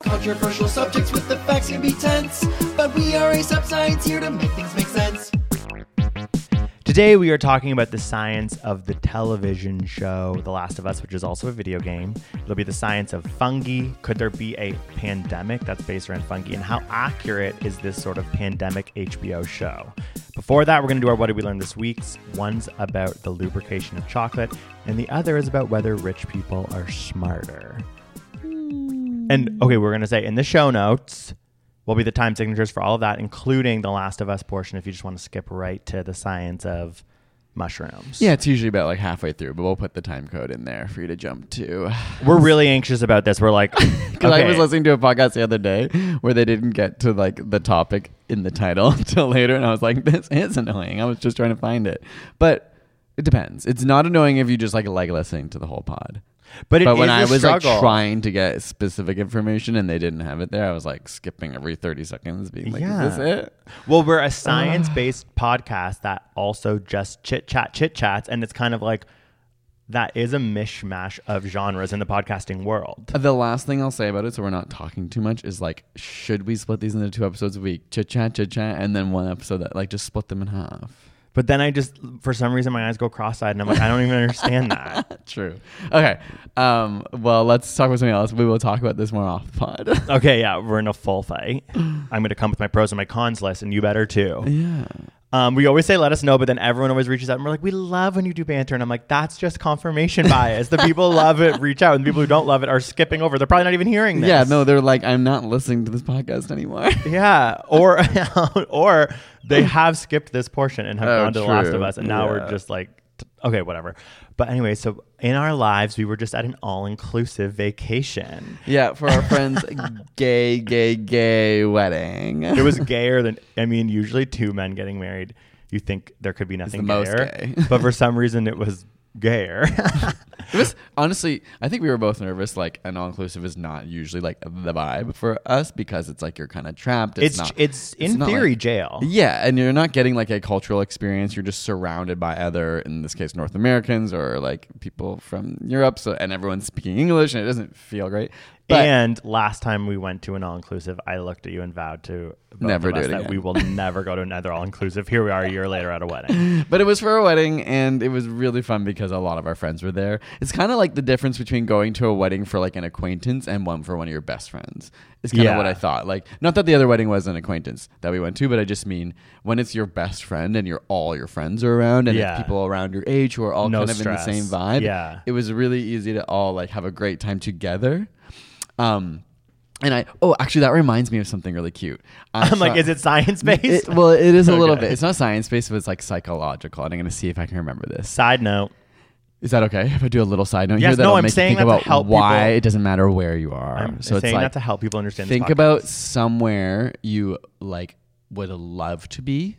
Controversial subjects with the facts can be tense, but we are a sub science here to make things make sense. Today we are talking about the science of the television show The Last of Us, which is also a video game. It'll be the science of fungi. Could there be a pandemic that's based around fungi? And how accurate is this sort of pandemic HBO show? Before that, we're going to do our What Did We Learn This Week's. One's about the lubrication of chocolate, and the other is about whether rich people are smarter. And okay, we're going to say in the show notes will be the time signatures for all of that, including the Last of Us portion if you just want to skip right to the science of mushrooms. Yeah, it's usually about like halfway through, but we'll put the time code in there for you to jump to. We're really anxious about this. We're like, Because I was listening to a podcast the other day where they didn't get to like the topic in the title until later, and I was like, "This is annoying." I was just trying to find it, but it depends. It's not annoying if you just like like listening to the whole pod. But, it but when I was struggle. like trying to get specific information and they didn't have it there, I was like skipping every thirty seconds, being like, Yeah. "Is this it?" Well, we're a science based podcast that also just chit chat, chit chats, and it's kind of like that is a mishmash of genres in the podcasting world. Uh, the last thing I'll say about it, so we're not talking too much, is like, should we split these into two episodes a week? Chit chat, chit chat, and then one episode that like just split them in half. But then I just, for some reason, my eyes go cross eyed, and I'm like, I don't even understand that. True. Okay. Um, well, let's talk about something else. We will talk about this more off the pod. Okay, yeah, we're in a full fight. I'm going to come with my pros and my cons list, and you better too. yeah. Um, we always say let us know, but then everyone always reaches out and we're like, we love when you do banter. And I'm like, that's just confirmation bias. The people love it, reach out, and the people who don't love it are skipping over. They're probably not even hearing this. Yeah, no, they're like, I'm not listening to this podcast anymore. Yeah, or or they have skipped this portion and have Oh, gone to The Last of Us, and now Yeah. we're just like, okay, whatever. But anyway, so in our lives, we were just at an all-inclusive vacation. yeah, for our friend's gay, gay, gay wedding. It was gayer than I mean, usually two men getting married, you think there could be nothing the most gayer, gay. but for some reason it was gayer. It was honestly, I think we were both nervous. Like, an all inclusive is not usually like the vibe for us because it's like you're kind of trapped. it's not, it's in not theory like- jail. Yeah, and you're not getting like a cultural experience. You're just surrounded by other, in this case, North Americans or like people from Europe. So and everyone's speaking English, and it doesn't feel great. But and last time we went to an all-inclusive, I looked at you and vowed to Never do it that again. we will never go to another all-inclusive. Here we are a year later at a wedding. but it was for a wedding, and it was really fun because a lot of our friends were there. It's kind of like the difference between going to a wedding for like an acquaintance and one for one of your best friends. Is kind of Yeah. what I thought. Like, not that the other wedding was an acquaintance that we went to, but I just mean when it's your best friend and you're all your friends are around, and Yeah. it's people around your age who are all No kind of stress. in the same vibe. Yeah. it was really easy to all like have a great time together. Um, and I oh actually that reminds me of something really cute. I I'm like, is it science-based? it, well, it is a little bit. It's not science based, but it's like psychological. And I'm going to see if I can remember this. Side note, Is that okay if I do a little side note Yes, here? no, That'll I'm saying think that to about help why people- it doesn't matter where you are. I'm so it's like that to help people understand. think about somewhere you like would love to be,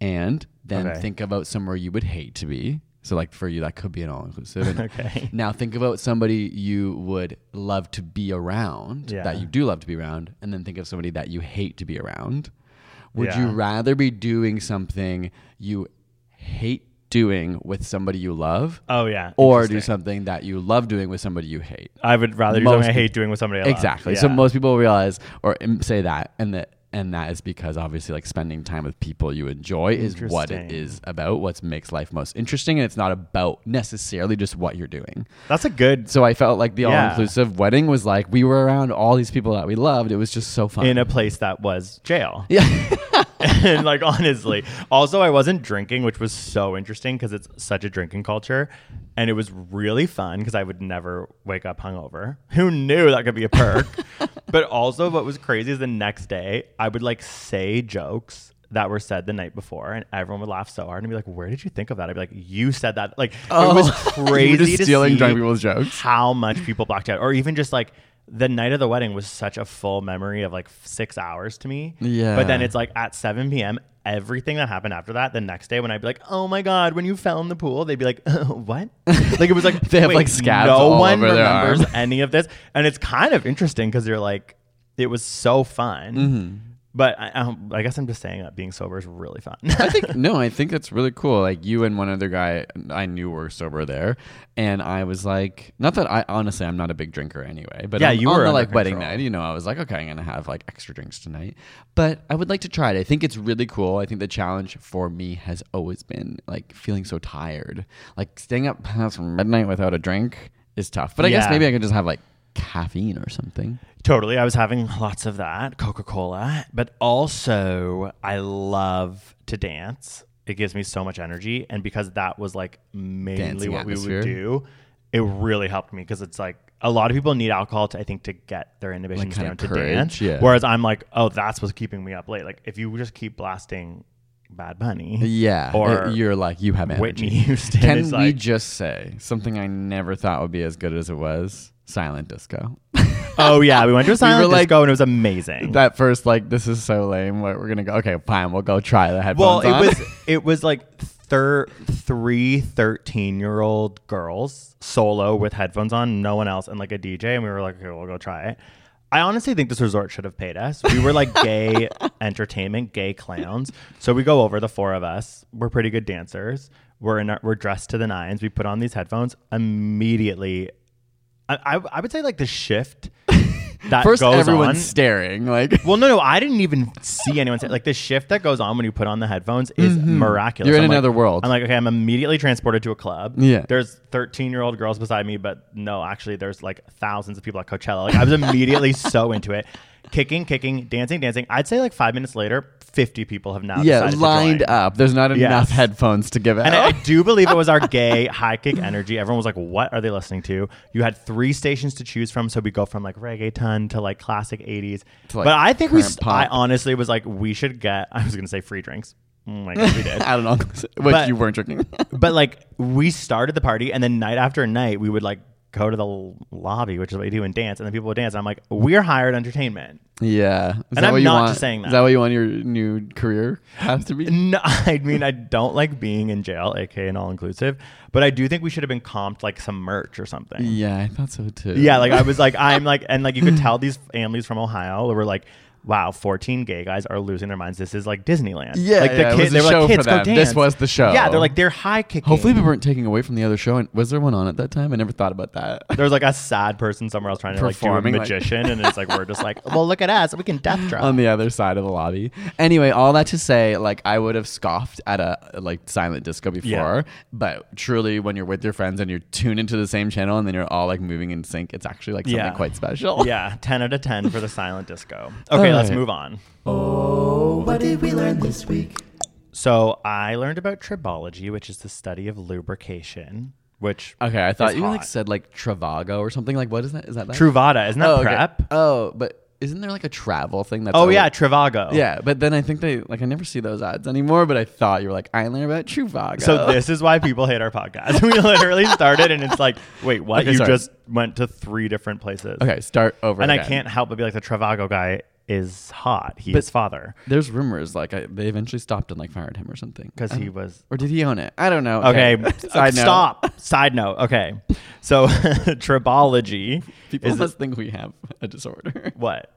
and then Okay. think about somewhere you would hate to be. So like for you, that could be an all inclusive. Okay. Now think about somebody you would love to be around, Yeah. that you do love to be around, and then think of somebody that you hate to be around. Would you rather be doing something you hate doing with somebody you love, Oh yeah. or do something that you love doing with somebody you hate? I would rather do Most something I hate doing with somebody else. Exactly. So most people realize or um, say that, and that and that is because obviously like spending time with people you enjoy is what it is about. What makes life most interesting, and it's not about necessarily just what you're doing. That's a good So I felt like the Yeah. all inclusive wedding was like we were around all these people that we loved. It was just so fun. in a place that was jail. yeah. and like honestly, also I wasn't drinking, which was so interesting because it's such a drinking culture, and it was really fun because I would never wake up hungover. Who knew that could be a perk? but also, what was crazy is the next day I would like say jokes that were said the night before, and everyone would laugh so hard and be like, "Where did you think of that?" I'd be like, "You said that." Like it was oh. You were crazy just to stealing see drunk people's jokes. how much people blocked out, or even just like the night of the wedding was such a full memory of like six hours to me. Yeah. But then it's like at 7 p.m. Everything that happened after that, the next day when I'd be like, "Oh my god," when you fell in the pool, they'd be like, "What?" Like it was like They have, like, scabs No one remembers any of this, and it's kind of interesting because you're like, it was so fun. Mm-hmm. But I, I guess I'm just saying that being sober is really fun. I think no, I think that's really cool. Like you and one other guy I knew were sober there, and I was like, not that I honestly I'm not a big drinker anyway, but Yeah, on, you on were the like wedding control. night, you know, I was like, okay, I'm gonna have like extra drinks tonight, but I would like to try it. I think it's really cool. I think the challenge for me has always been like feeling so tired, like staying up past midnight without a drink is tough. But I guess maybe I can just have like caffeine or something. Totally. I was having lots of that, Coca Cola, but also I love to dance. It gives me so much energy. And because that was like mainly Dancing what we would do, it really helped me because it's like a lot of people need alcohol to, I think, to get their inhibitions kinda down to courage, dance. yeah. Whereas I'm like, oh, that's what's keeping me up late. Like if you just keep blasting Bad Bunny. Yeah, Or you're like you have energy. Whitney Houston Can we like- just say something I never thought would be as good as it was? Silent disco. Oh, yeah. We went to a silent were like- disco and it was amazing. that first, like, this is so lame. What we're gonna go? Okay, fine. We'll go try the headphones. Well, it on. was it was like thir- three 13 year old girls solo with headphones on, no one else, and like a DJ, and we were like, okay, we'll go try it. I honestly think this resort should have paid us. We were like gay entertainment, gay clowns. So we go over the four of us. We're pretty good dancers. We're in our, we're dressed to the nines. We put on these headphones immediately. I, I, I would say like the shift that first goes everyone's on. staring. Like, Well, no, no, I didn't even see anyone say like the shift that goes on when you put on the headphones is miraculous. Mm-hmm. You're in I'm like- another world. I'm like, okay, I'm immediately transported to a club. Yeah. There's 13 year old girls beside me, but no, actually, there's like thousands of people at Coachella. Like I was immediately so into it, kicking, kicking, dancing, dancing. I'd say like five minutes later, 50 people have now yeah, lined up. There's not enough Yes. headphones to give out. And I, I do believe it was our gay high kick energy. Everyone was like, "What are they listening to?" You had three stations to choose from, so we go from like reggaeton to like classic '80s. To, like, but I think we, I honestly was like, we should get. I was gonna say free drinks. Oh my god, we did. I don't know, which But- you weren't drinking. but like, we started the party, and then night after night, we would like go to the lobby, which is what you do, and dance, and then people would dance. And I'm like, we're hired entertainment. yeah, is And that I'm what you not want? just saying Is that. that what you want your new career has to be? No, I mean I don't like being in jail, aka an all inclusive, but I do think we should have been comped like some merch or something. Yeah, I thought so too. Yeah, like I was like I'm like and like you could tell these families from Ohio were like, wow, 14 gay guys are losing their minds. This is like Disneyland. Yeah, like yeah, it was a they were like kids go dance. This was the show. Yeah, they're like they're high kicking. Hopefully, we weren't taking away from the other show. And was there one on at that time? I never thought about that. there was like a sad person somewhere else trying to like do a Performing, like- magician, and it's like we're just like, well, look at us, we can death drop. on the other side of the lobby. Anyway, all that to say, like I would have scoffed at a like silent disco before, Yeah. but truly, when you're with your friends and you're tuned into the same channel and then you're all like moving in sync, it's actually like something Yeah. quite special. yeah, 10 out of 10 for the silent disco. Okay, let's move on. Oh, what did we learn this week? So I learned about tribology, which is the study of lubrication, which Okay, I thought is you like said like Trivago or something. Like, what is that? Is that that? Truvada, isn't that oh, okay. prep? Oh, but isn't there like a travel thing? That's Oh always- yeah, Trivago. Yeah, but then I think they like I never see those ads anymore. But I thought you were like I learned about Trivago. So this is why people hate our podcast. We literally started and it's like, wait, what? Okay, you sorry. just went to three different places. okay, start over. And I again. can't help but be like, the Trivago guy is hot. He But- is father There's rumors like I, they eventually stopped and like fired him or something because he was. or did he own it? I don't know. Okay, Side note. stop. Side note. Okay, so tribology People is must think we have a disorder. what?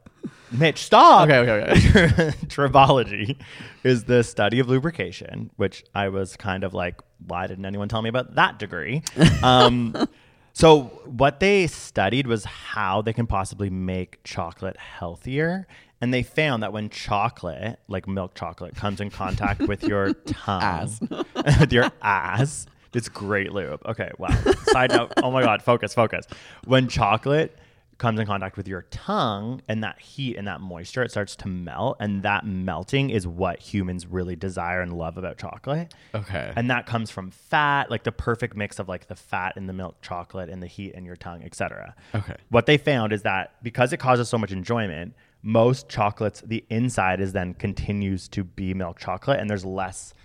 Mitch, stop. Okay, okay, okay. Tribology is the study of lubrication, which I was kind of like, why didn't anyone tell me about that degree? Um, so, what they studied was how they can possibly make chocolate healthier. And they found that when chocolate, like milk chocolate, comes in contact with your tongue, Ass. with your ass, it's great lube. Okay, wow. Side note. Oh my God, focus, focus. When chocolate comes in contact with your tongue and that heat and that moisture, it starts to melt. And that melting is what humans really desire and love about chocolate. Okay. And that comes from fat, like the perfect mix of like the fat in the milk chocolate and the heat in your tongue, etc. Okay. What they found is that because it causes so much enjoyment, most chocolates, the inside is then continues to be milk chocolate and there's less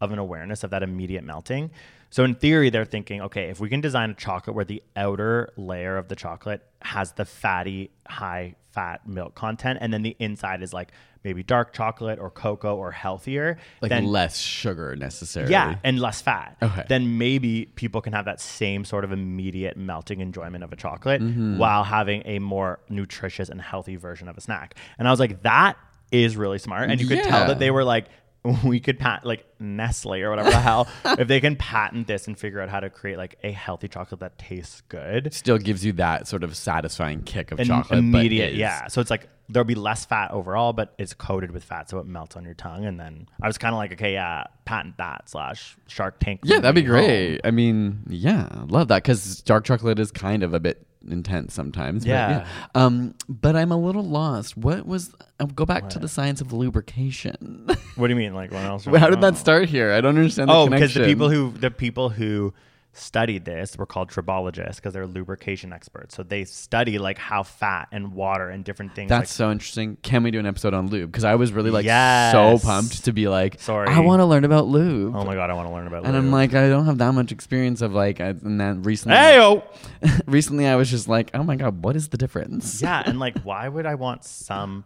of an awareness of that immediate melting. So in theory, they're thinking, okay, if we can design a chocolate where the outer layer of the chocolate has the fatty, high fat milk content, and then the inside is like maybe dark chocolate or cocoa or healthier, like then less sugar necessarily. yeah, and less fat. Okay. Then maybe people can have that same sort of immediate melting enjoyment of a chocolate Mm-hmm. while having a more nutritious and healthy version of a snack. And I was like, that is really smart. And you could tell that they were like, we could patent like Nestle or whatever the hell. if they can patent this and figure out how to create like a healthy chocolate that tastes good, Still gives you that sort of satisfying kick of chocolate. immediate, yeah. So it's like there'll be less fat overall, but it's coated with fat, so it melts on your tongue. And then I was kind of like, okay, yeah, patent that slash Shark Tank. Yeah, that'd be movie home. great. I mean, yeah, love that because dark chocolate is kind of a bit intense sometimes. but Yeah. Um, but I'm a little lost. What was? I'll go back to the science of lubrication. What do you mean? Like what else? How did that start here? I don't understand. The Oh, because the people who the people who studied this were called tribologists because they're lubrication experts. So they study like how fat and water and different things. That's like, so interesting. Can we do an episode on lube? Because I was really like Yes. so pumped to be like, Sorry. I want to learn about lube. oh my god, I want to learn about. and I'm like, I don't have that much experience of like, I- and then recently, hey oh. recently I was just like, oh my god, what is the difference? Yeah, and like, why would I want some?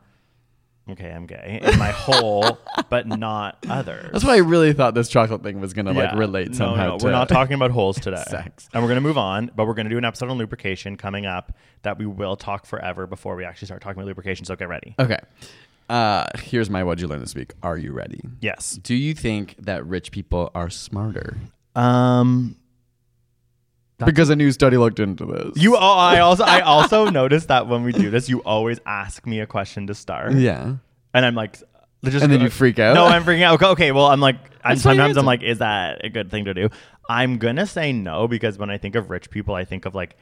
Okay, I'm gay in my hole, but not others. That's why I really thought this chocolate thing was gonna like Yeah. relate no, somehow. No, to we're not talking about holes today. Sex. And we're going to move on, but we're going to do an episode on lubrication coming up that we will talk forever before we actually start talking about lubrication. So get ready. Okay. Uh, here's my what'd you learn this week. Are you ready? Yes. Do you think that rich people are smarter? Um. Because a new study looked into this. You. Oh, I also. I also noticed that when we do this, you always ask me a question to start. yeah. And I'm like, just And then you freak out? No, I'm freaking out. Okay, okay, well, I'm like, I'm, sometimes I'm like, is that a good thing to do? I'm gonna say no because when I think of rich people, I think of like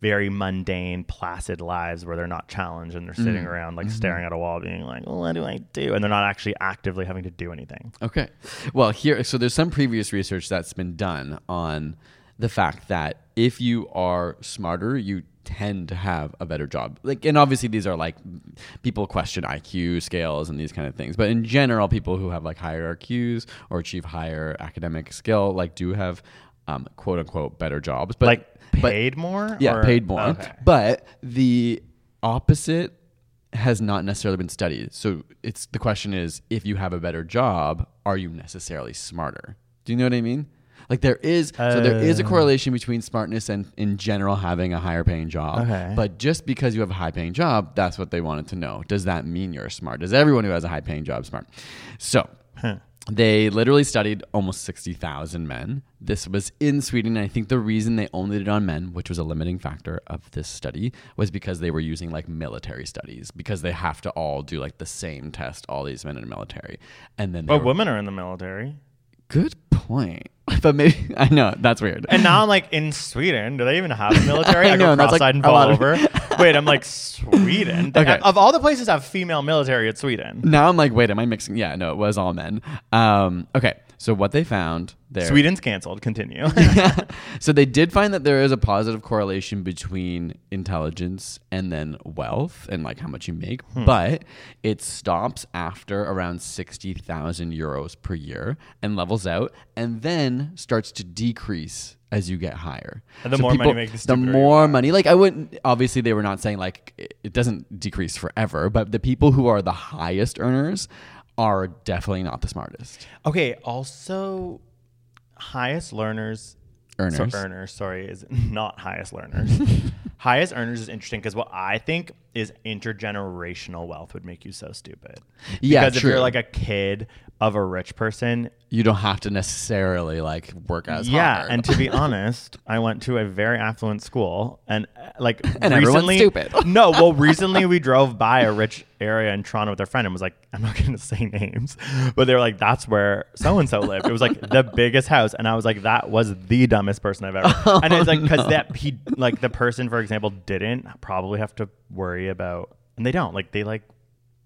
very mundane, placid lives where they're not challenged and they're sitting Mm. around Mm-hmm. like staring at a wall, being like, well, what do I do? And they're not actually actively having to do anything. Okay. Well, here, so there's some previous research that's been done on the fact that if you are smarter, you tend to have a better job. Like, and obviously these are like people question IQ scales and these kind of things, but in general, people who have like higher IQs or achieve higher academic skill, like do have um, quote unquote better jobs. But like but- paid more? yeah, or- paid more. Okay. But the opposite has not necessarily been studied. So it's the question is if you have a better job, are you necessarily smarter? Do you know what I mean? Like there is so there is a Uh. correlation between smartness and in general having a higher paying job. Okay. But just because you have a high paying job, that's what they wanted to know. Does that mean you're smart? Does everyone who has a high paying job smart? So they literally studied almost 60,000 men. This was in Sweden. And I think the reason they only did it on men, which was a limiting factor of this study, was because they were using like military studies because they have to all do like the same test, all these men in the military. And then But were- women are in the military. Good point. But maybe, I know, that's weird. And now I'm like, in Sweden, do they even have a military? I I, know, go that's, like, cross-eyed and fall over. Wait, I'm like, Sweden? They- Okay. Of all the places that have female military, it's Sweden. now I'm like, wait, am I mixing? Yeah, no, it was all men. Um, okay, so what they found there. Sweden's canceled. Continue. so they did find that there is a positive correlation between intelligence and then wealth and like how much you make, hmm. but it stops after around 60,000 euros per year and levels out and then starts to decrease as you get higher. And the more money you make, the the more money, like I wouldn't, obviously they were not saying like it doesn't decrease forever, but the people who are the highest earners are definitely not the smartest. okay. Also, highest learners. Earners. So earners, sorry, is not highest learners. highest earners is interesting because what I think is intergenerational wealth would make you so stupid. Yeah, because if you're like a kid of a rich person, You don't have to necessarily like work as hard. yeah. hard. And to be honest, I went to a very affluent school, and uh, like And recently, stupid. no, well, recently we drove by a rich area in Toronto with a friend and was like, I'm not going to say names, but they were like, that's where so and so lived. It was like the biggest house, and I was like, that was the dumbest person I've ever. and it's like because that he like the person, for example, didn't probably have to worry about, and they don't like they like.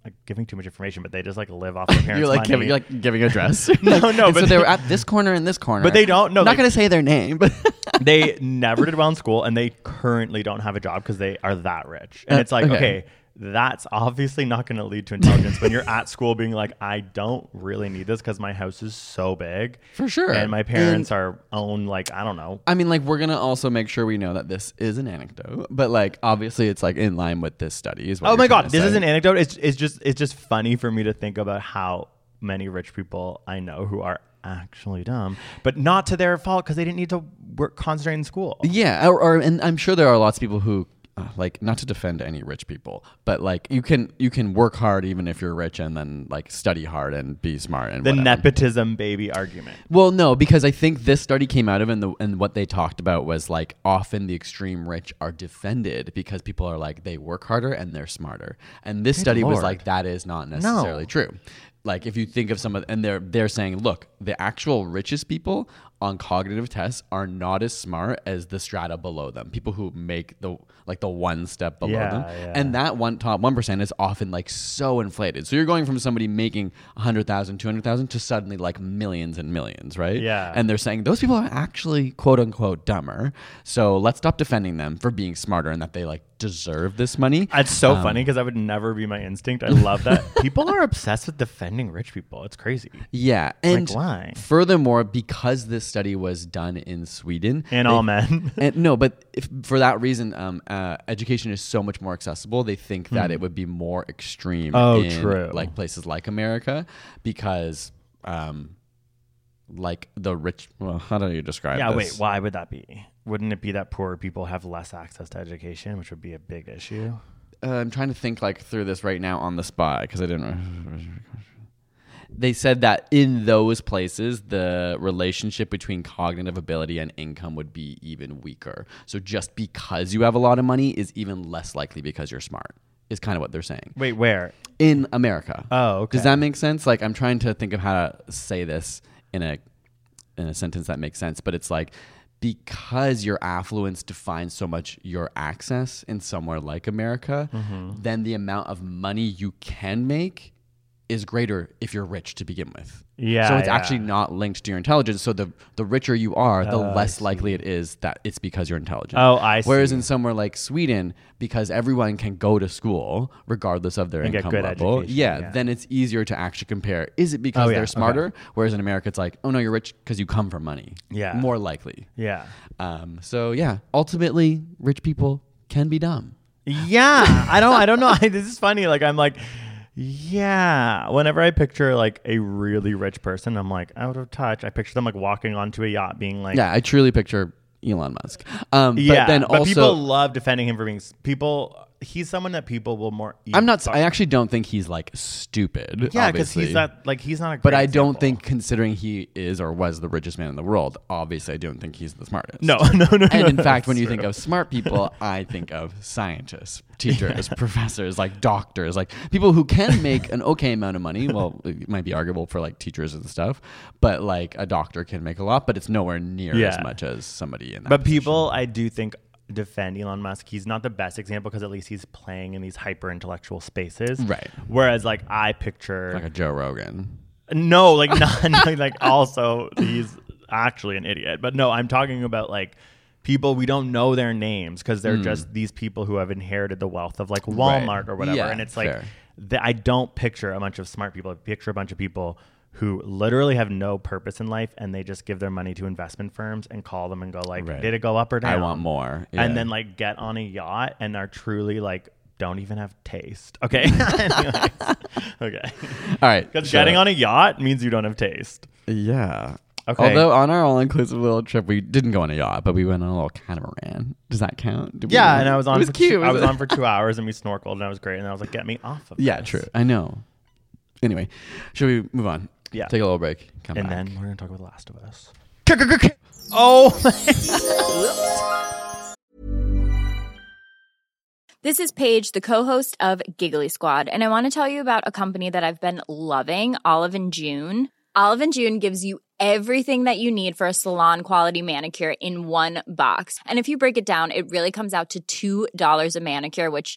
Like giving too much information, but they just like live off their parents' you're like money. giving, you're like giving a dress. No, no, but so they they- were at this corner and this corner, But they don't- no, I'm not gonna say their name, but they never did well in school and they currently don't have a job because they are that rich. And Uh, it's like, okay. okay. That's obviously not going to lead to intelligence when you're at school being like, I don't really need this because my house is so big. For sure. And my parents are own, like, I don't know. I mean, like, we're gonna also make sure we know that this is an anecdote, but like, obviously, it's like in line with this study. Is Oh my God. to This is an anecdote. It's, it's just, it's just funny for me to think about how many rich people I know who are actually dumb, but not to their fault because they didn't need to work, concentrate in school. Yeah, or, or and I'm sure there are lots of people who uh, like not to defend any rich people, but like you can you can work hard even if you're rich and then like study hard and be smart and The whatever. nepotism baby argument. Well, no, because I think this study came out of and the and what they talked about was like often the extreme rich are defended because people are like they work harder and they're smarter. And this study was like that is not necessarily true. Like if you think of some of and they're they're saying, look, the actual richest people on cognitive tests are not as smart as the strata below them. People who make the like the one step below Yeah, them. yeah. And that one top 1% is often like so inflated. So you're going from somebody making 100,000, 200,000 to suddenly like millions and millions, right? Yeah. And they're saying those people are actually quote unquote dumber. So let's stop defending them for being smarter and that they like deserve this money. It's so Um, funny because that would never be my instinct. I love that people are obsessed with defending rich people. It's crazy. Yeah. And why? furthermore, because this study was done in Sweden And all men. and no, but if, for that reason, um, uh, education is so much more accessible. They think that it would be more extreme Hmm. Oh, in true. like places like America because, um, like the rich. Well, how do you describe? yeah, this? wait, why would that be? Wouldn't it be that poorer people have less access to education, which would be a big issue? Uh, I'm trying to think like through this right now on the spot because I didn't. They said that in those places, the relationship between cognitive ability and income would be even weaker. So just because you have a lot of money is even less likely because you're smart. Is kind of what they're saying Wait, where? in America. Oh, okay. Does that make sense? Like I'm trying to think of how to say this in a in a sentence that makes sense, but it's like because your affluence defines so much your access in somewhere like America, Mm-hmm. then the amount of money you can make is greater if you're rich to begin with. Yeah, So it's yeah. actually not linked to your intelligence. So the the richer you are, the Oh, less likely it is that it's because you're intelligent. Oh, I Whereas see. in somewhere like Sweden, because everyone can go to school regardless of their And income level, yeah, yeah. then it's easier to actually compare. Is it because Oh, yeah, they're okay. smarter? Whereas in America, it's like, oh no, you're rich because you come from money. Yeah. more likely. Yeah. Um, so yeah, ultimately, rich people can be dumb. Yeah, I don't. I don't know. this is funny. Like I'm like, yeah. Whenever I picture like a really rich person, I'm like out of touch. I picture them like walking onto a yacht, being like, Yeah, I truly picture Elon Musk. Um, yeah. but then also, people love defending him for being people. He's someone that people will more. I'm not. I actually don't think he's like stupid. Yeah, because he's not like he's not a. But I don't example. think, considering he is or was the richest man in the world, obviously I don't think he's the smartest. No, no, no. And no, in fact, when you think of smart people, I think of scientists, teachers, professors, like doctors, like people who can make an okay amount of money. Well, it might be arguable for like teachers and stuff, but like a doctor can make a lot, but it's nowhere near as much as somebody in that. But position. people, I do think, defend Elon Musk. He's not the best example because at least he's playing in these hyper intellectual spaces. Right. Whereas, like, I picture. like a Joe Rogan. no, like, not, not- like, also, he's actually an idiot. But no, I'm talking about, like, people we don't know their names because they're hmm. just these people who have inherited the wealth of, like, Walmart or whatever. Yeah, and it's like, fair. th- I don't picture a bunch of smart people. I picture a bunch of people who literally have no purpose in life and they just give their money to investment firms and call them and go like Right. did it go up or down I want more. Yeah. and then like get on a yacht and are truly like don't even have taste okay Anyways. okay all right, because getting on a yacht means you don't have taste yeah. Okay. Although on our all-inclusive little trip, we didn't go on a yacht, but we went on a little catamaran. Does that count? Did we- yeah, and I was on It was for cute. Two, I was on for two hours and we snorkeled and I was great. And I was like, get me off of this. Yeah, this. true. I know. Anyway, should we move on? Yeah. Take a little break. Come And back. then we're gonna talk about The Last of Us. Oh, This is Paige, the co-host of Giggly Squad, and I want to tell you about a company that I've been loving, Olive and June. Olive and June gives you everything that you need for a salon quality manicure in one box. And if you break it down, it really comes out to $2 a manicure, which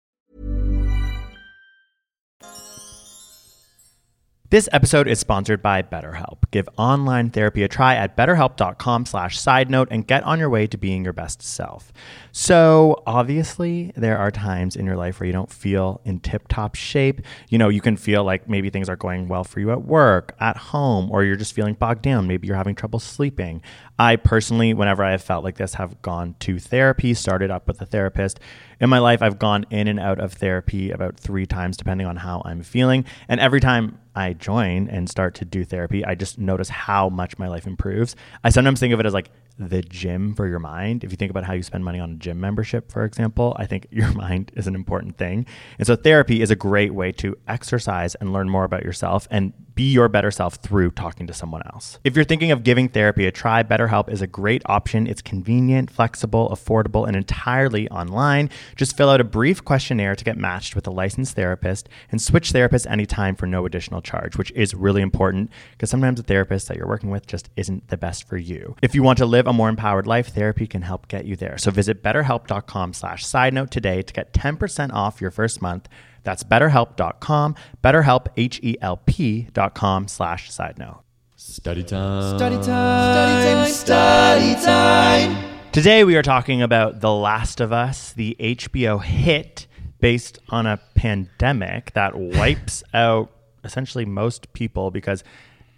This episode is sponsored by BetterHelp. Give online therapy a try at betterhelp.com slash side note and get on your way to being your best self. So obviously there are times in your life where you don't feel in tip top shape. You know, you can feel like maybe things are going well for you at work, at home, or you're just feeling bogged down. Maybe you're having trouble sleeping. I personally, whenever I have felt like this, have gone to therapy, started up with a therapist. In my life, I've gone in and out of therapy about three times, depending on how I'm feeling. And every time I join and start to do therapy, I just notice how much my life improves. I sometimes think of it as like the gym for your mind. If you think about how you spend money on a gym membership, for example, I think your mind is an important thing. And so therapy is a great way to exercise and learn more about yourself and be your better self through talking to someone else. If you're thinking of giving therapy a try, BetterHelp is a great option. It's convenient, flexible, affordable, and entirely online. Just fill out a brief questionnaire to get matched with a licensed therapist and switch therapists anytime for no additional charge, which is really important because sometimes the therapist that you're working with just isn't the best for you. If you want to live a more empowered life, therapy can help get you there. So visit betterhelp.com slash side note today to get 10% off your first month. That's betterhelp.com, betterhelp, H-E-L-P dot com slash side note. Study time. Study time. Study time. Study time. Today we are talking about The Last of Us, the HBO hit based on a pandemic that wipes out essentially most people because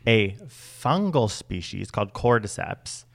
a fungal species called cordyceps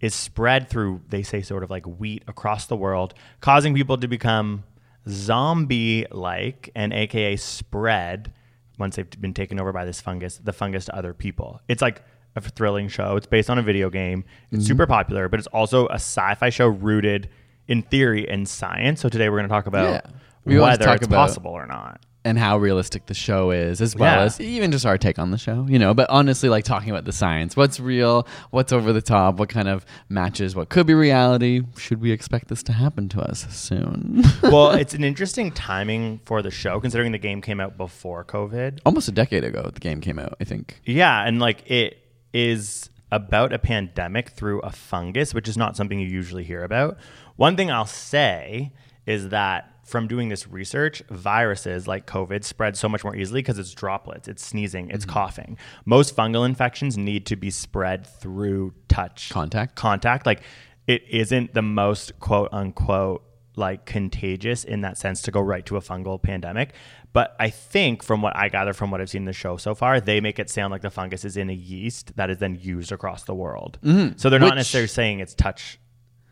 is spread through, they say, sort of like wheat across the world, causing people to become zombie like and AKA spread once they've been taken over by this fungus, the fungus to other people. It's like a thrilling show. It's based on a video game. It's mm-hmm. super popular, but it's also a sci-fi show rooted in theory and science. So today we're going to talk about Yeah. Whether talk it's about- possible or not. And how realistic the show is, as well Yeah. as even just our take on the show, you know. But honestly, like talking about the science, what's real, what's over the top, what kind of matches what could be reality. Should we expect this to happen to us soon? well, it's an interesting timing for the show considering the game came out before COVID. Almost a decade ago, the game came out. I think. Yeah, and like it is about a pandemic through a fungus, which is not something you usually hear about. One thing I'll say is that from doing this research, viruses like COVID spread so much more easily because it's droplets, it's sneezing, it's mm-hmm. coughing. Most fungal infections need to be spread through touch Contact? Contact. Like it isn't the most quote unquote like contagious in that sense to go right to a fungal pandemic. But I think from what I gather from what I've seen in the show so far, they make it sound like the fungus is in a yeast that is then used across the world. Mm-hmm. So they're not necessarily saying it's touch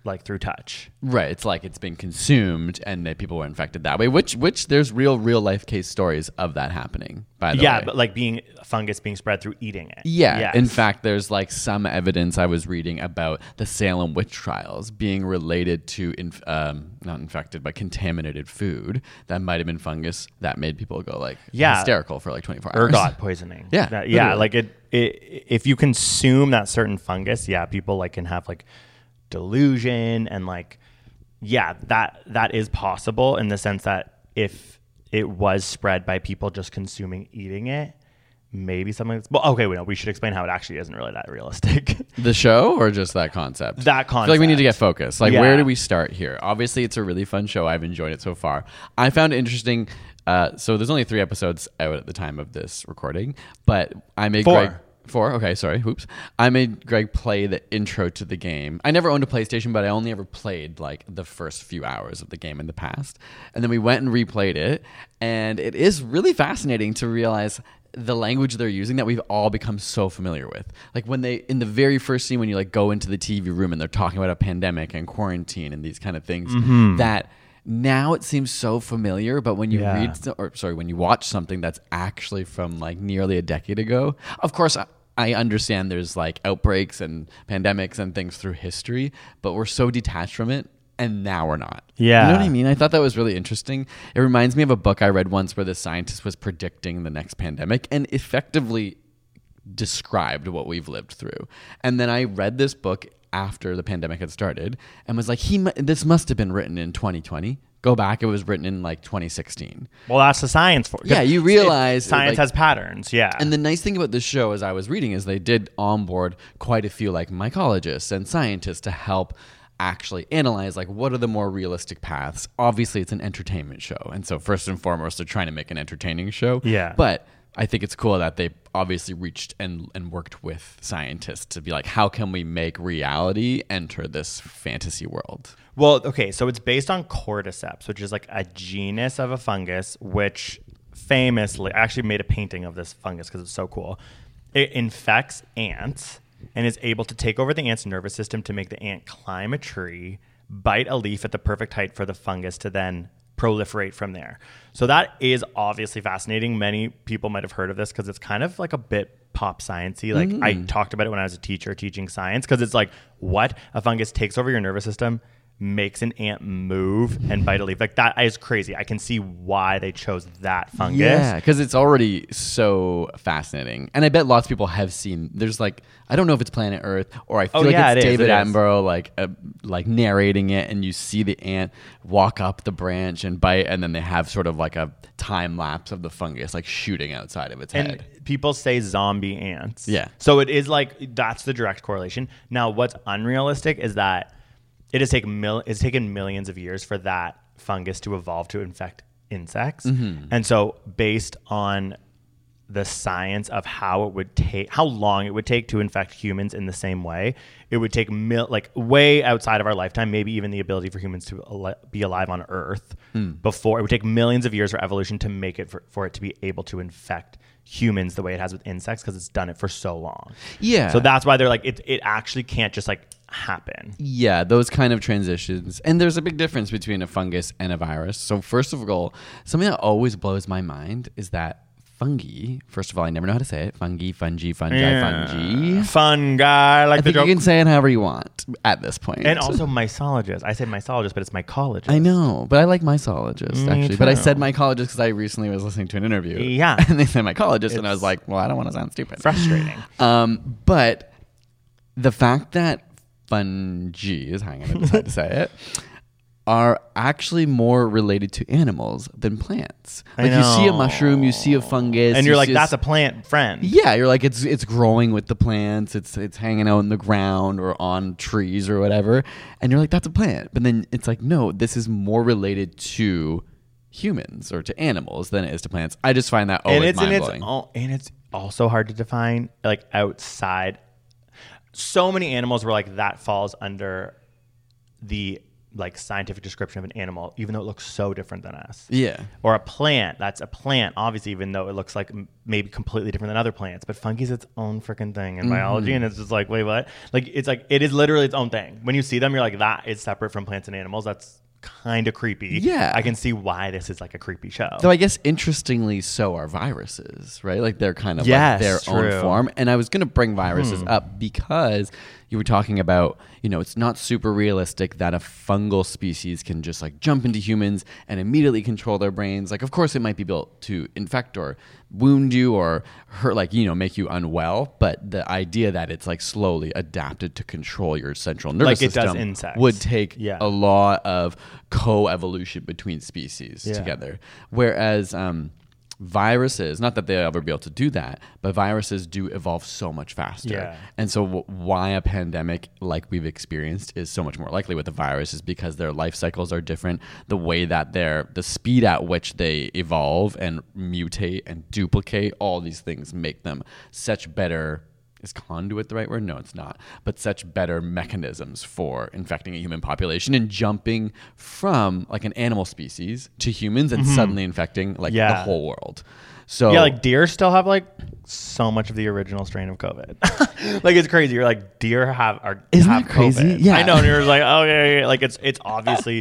like through touch. Right. It's like it's been consumed and that people were infected that way. Which which there's real real life case stories of that happening. By the yeah, way. Yeah, but like being fungus being spread through eating it. Yeah. Yes. In fact, there's like some evidence I was reading about the Salem witch trials being related to, inf- um, not infected, but contaminated food that might have been fungus that made people go like Yeah. hysterical for like 24 hours. ergot poisoning. Yeah, That- yeah. literally. Like it, it, if you consume that certain fungus, yeah, people like can have like delusion and like, yeah, that that is possible in the sense that if it was spread by people just consuming eating it, maybe something. That's, well, okay, we know we should explain how it actually isn't really that realistic. The show or just that concept? That feel like we need to get focused. Like, Yeah. where do we start here? Obviously, it's a really fun show. I've enjoyed it so far. I found it interesting. Uh, so there's only three episodes out at the time of this recording, but I made Four. Greg. Four. Okay, sorry. Oops. I made Greg play the intro to the game. I never owned a PlayStation, but I only ever played like the first few hours of the game in the past. And then we went and replayed it, and it is really fascinating to realize the language they're using that we've all become so familiar with. Like when they in the very first scene when you like go into the TV room and they're talking about a pandemic and quarantine and these kind of things mm-hmm. that now it seems so familiar, but when you Yeah. read or sorry, when you watch something that's actually from like nearly a decade ago, of course I, I understand there's like outbreaks and pandemics and things through history, but we're so detached from it and now we're not. Yeah. You know what I mean? I thought that was really interesting. It reminds me of a book I read once where the scientist was predicting the next pandemic and effectively described what we've lived through. And then I read this book after the pandemic had started and was like, he this must have been written in 2020. Go back, it was written in like 2016. well, that's the science for. Yeah, you it- realize, science like- has patterns. Yeah, And the nice thing about this show, as I was reading, is they did onboard quite a few like mycologists and scientists to help actually analyze like what are the more realistic paths. Obviously, it's an entertainment show, and so first and foremost, they're trying to make an entertaining show. Yeah. but I think it's cool that they obviously reached and and worked with scientists to be like, how can we make reality enter this fantasy world? Well, okay, so it's based on cordyceps, which is like a genus of a fungus, which famously, I actually made a painting of this fungus because it's so cool. It infects ants and is able to take over the ant's nervous system to make the ant climb a tree, bite a leaf at the perfect height for the fungus to then proliferate from there. So that is obviously fascinating. Many people might have heard of this because it's kind of like a bit pop sciencey. Like I mm. talked about it when I was a teacher teaching science because it's like what a fungus takes over your nervous system, makes an ant move and bite a leaf. Like that is crazy. I can see why they chose that fungus. Yeah, because it's already so fascinating, and I bet lots of people have seen. There's like I don't know if it's Planet Earth or I feel Oh, like yeah, it's it is, David it is. Attenborough like uh, like narrating it, and you see the ant walk up the branch and bite, and then they have sort of like a time lapse of the fungus like shooting outside of its And head. people say zombie ants. Yeah. So it is like that's the direct correlation. Now, what's unrealistic is that it has taken mil- it's taken millions of years for that fungus to evolve to infect insects, Mm-hmm. and so based on the science of how it would take how long it would take to infect humans in the same way it would take mil- like way outside of our lifetime maybe even the ability for humans to al- be alive on earth Hmm. before it would take millions of years for evolution to make it for, for it to be able to infect humans the way it has with insects because it's done it for so long Yeah. so that's why they're like it, it actually can't just like happen Yeah, those kind of transitions. And there's a big difference between a fungus and a virus. So, first of all, something that always blows my mind is that fungi, first of all, I never know how to say it fungi, fungi, fungi, fungi. fun guy like I the think you can say it however you want at this point. and also mycologist i said mycologist but it's mycologist I know, but I like mycologist actually. But I said mycologist because I recently was listening to an interview. Yeah. and they said mycologist, and I was like, well, I don't want to sound stupid. frustrating Um, but the fact that fungi is hanging I decided to say it are actually more related to animals than plants. I Like you see a mushroom, you see a fungus, and you you're like that's a plant friend yeah, you're like it's it's growing with the plants. It's it's hanging out in the ground or on trees or whatever, and you're like that's a plant. But then it's like no, this is more related to humans or to animals than it is to plants. I just find that always and it's and mind it's blowing. al- and it's also hard to define like outside so many animals were like that falls under the like scientific description of an animal, even though it looks so different than us. Yeah. Or a plant, that's a plant, obviously, even though it looks like m- maybe completely different than other plants. But fungi's its own freaking thing in biology, and it's just like, wait, what? Like it's like it is literally its own thing. When you see them, you're like, that is separate from plants and animals. That's kind of creepy. Yeah. I can see why this is like a creepy show. Though I guess interestingly, so are viruses, right? Like they're kind of Yes, like their true. Hmm. own form. And I was going to bring viruses up because you were talking about, you know, it's not super realistic that a fungal species can just like jump into humans and immediately control their brains. Like, of course, it might be built to infect or wound you or hurt, like, you know, make you unwell. But the idea that it's like slowly adapted to control your central nervous Like it does system insects. would take Yeah. a lot of co-evolution between species Yeah. together. Whereas um, viruses, not that they'll ever be able to do that, but viruses do evolve so much faster. Yeah. And so w- why a pandemic like we've experienced is so much more likely with the virus is because their life cycles are different. The way that they're, the speed at which they evolve and mutate and duplicate, all these things make them such better is conduit the right word? No, it's not. But such better mechanisms for infecting a human population and jumping from like an animal species to humans and suddenly infecting like the Mm-hmm. Whole world. So yeah, like deer still have like so much of the original strain of COVID. like it's crazy. You're like deer have are Isn't have that crazy? COVID. Yeah. I know. And you're like, oh yeah, yeah, yeah. like it's it's obviously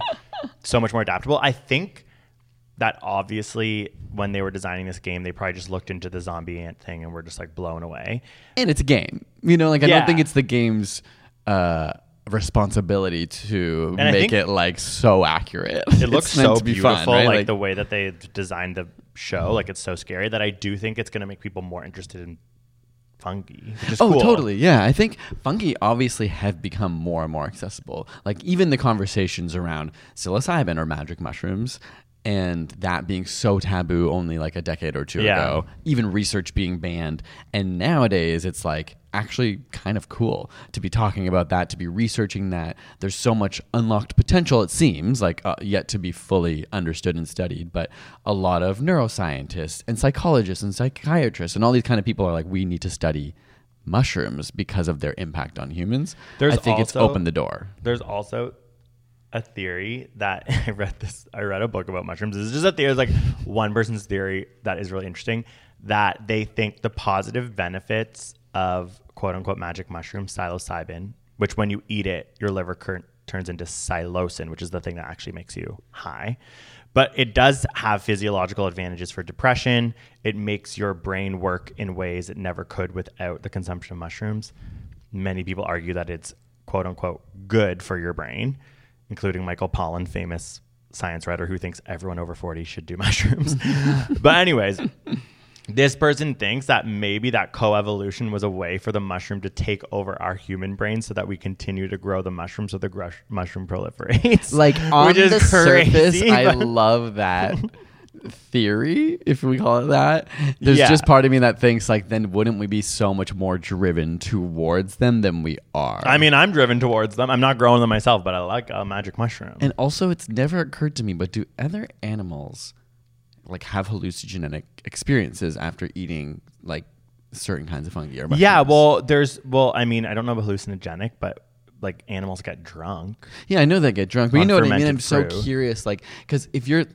so much more adaptable. I think that obviously when they were designing this game, they probably just looked into the zombie ant thing and were just like blown away. and it's a game. You know, like I Yeah. don't think it's the game's uh responsibility to And make it like so accurate. It looks so be beautiful, fun, right? like, the way that they designed the show. Like it's so scary that I do think it's going to make people more interested in fungi. Oh, cool. totally. Yeah. I think fungi obviously have become more and more accessible. Like even the conversations around psilocybin or magic mushrooms and that being so taboo only like a decade or two Yeah. ago, even research being banned. And nowadays it's like actually kind of cool to be talking about that, to be researching that. There's so much unlocked potential, it seems, like uh, yet to be fully understood and studied. But a lot of neuroscientists and psychologists and psychiatrists and all these kind of people are like, we need to study mushrooms because of their impact on humans. There's I think it's opened the door. There's also a theory that I read this. I read a book about mushrooms. This is just a theory. It's like one person's theory that is really interesting. That they think the positive benefits of quote unquote magic mushroom psilocybin, which when you eat it, your liver cur- turns into psilocin, which is the thing that actually makes you high. But it does have physiological advantages for depression. It makes your brain work in ways it never could without the consumption of mushrooms. Many people argue that it's quote unquote good for your brain, including Michael Pollan, famous science writer who thinks everyone over 40 should do mushrooms. but, anyways, this person thinks that maybe that coevolution was a way for the mushroom to take over our human brain so that we continue to grow the mushroom so the grush- mushroom proliferates. Like on the surface, crazy, I love that theory, if we call it that. There's Yeah. just part of me that thinks like, then wouldn't we be so much more driven towards them than we are? I mean, I'm driven towards them. I'm not growing them myself, but I like a magic mushroom. and also, it's never occurred to me, but do other animals like have hallucinogenic experiences after eating like certain kinds of fungi or mushrooms? yeah, well, there's, well, I mean, I don't know about hallucinogenic, but like animals get drunk. Yeah, I know they get drunk, but you know what I mean. I'm so curious, like, because if you're,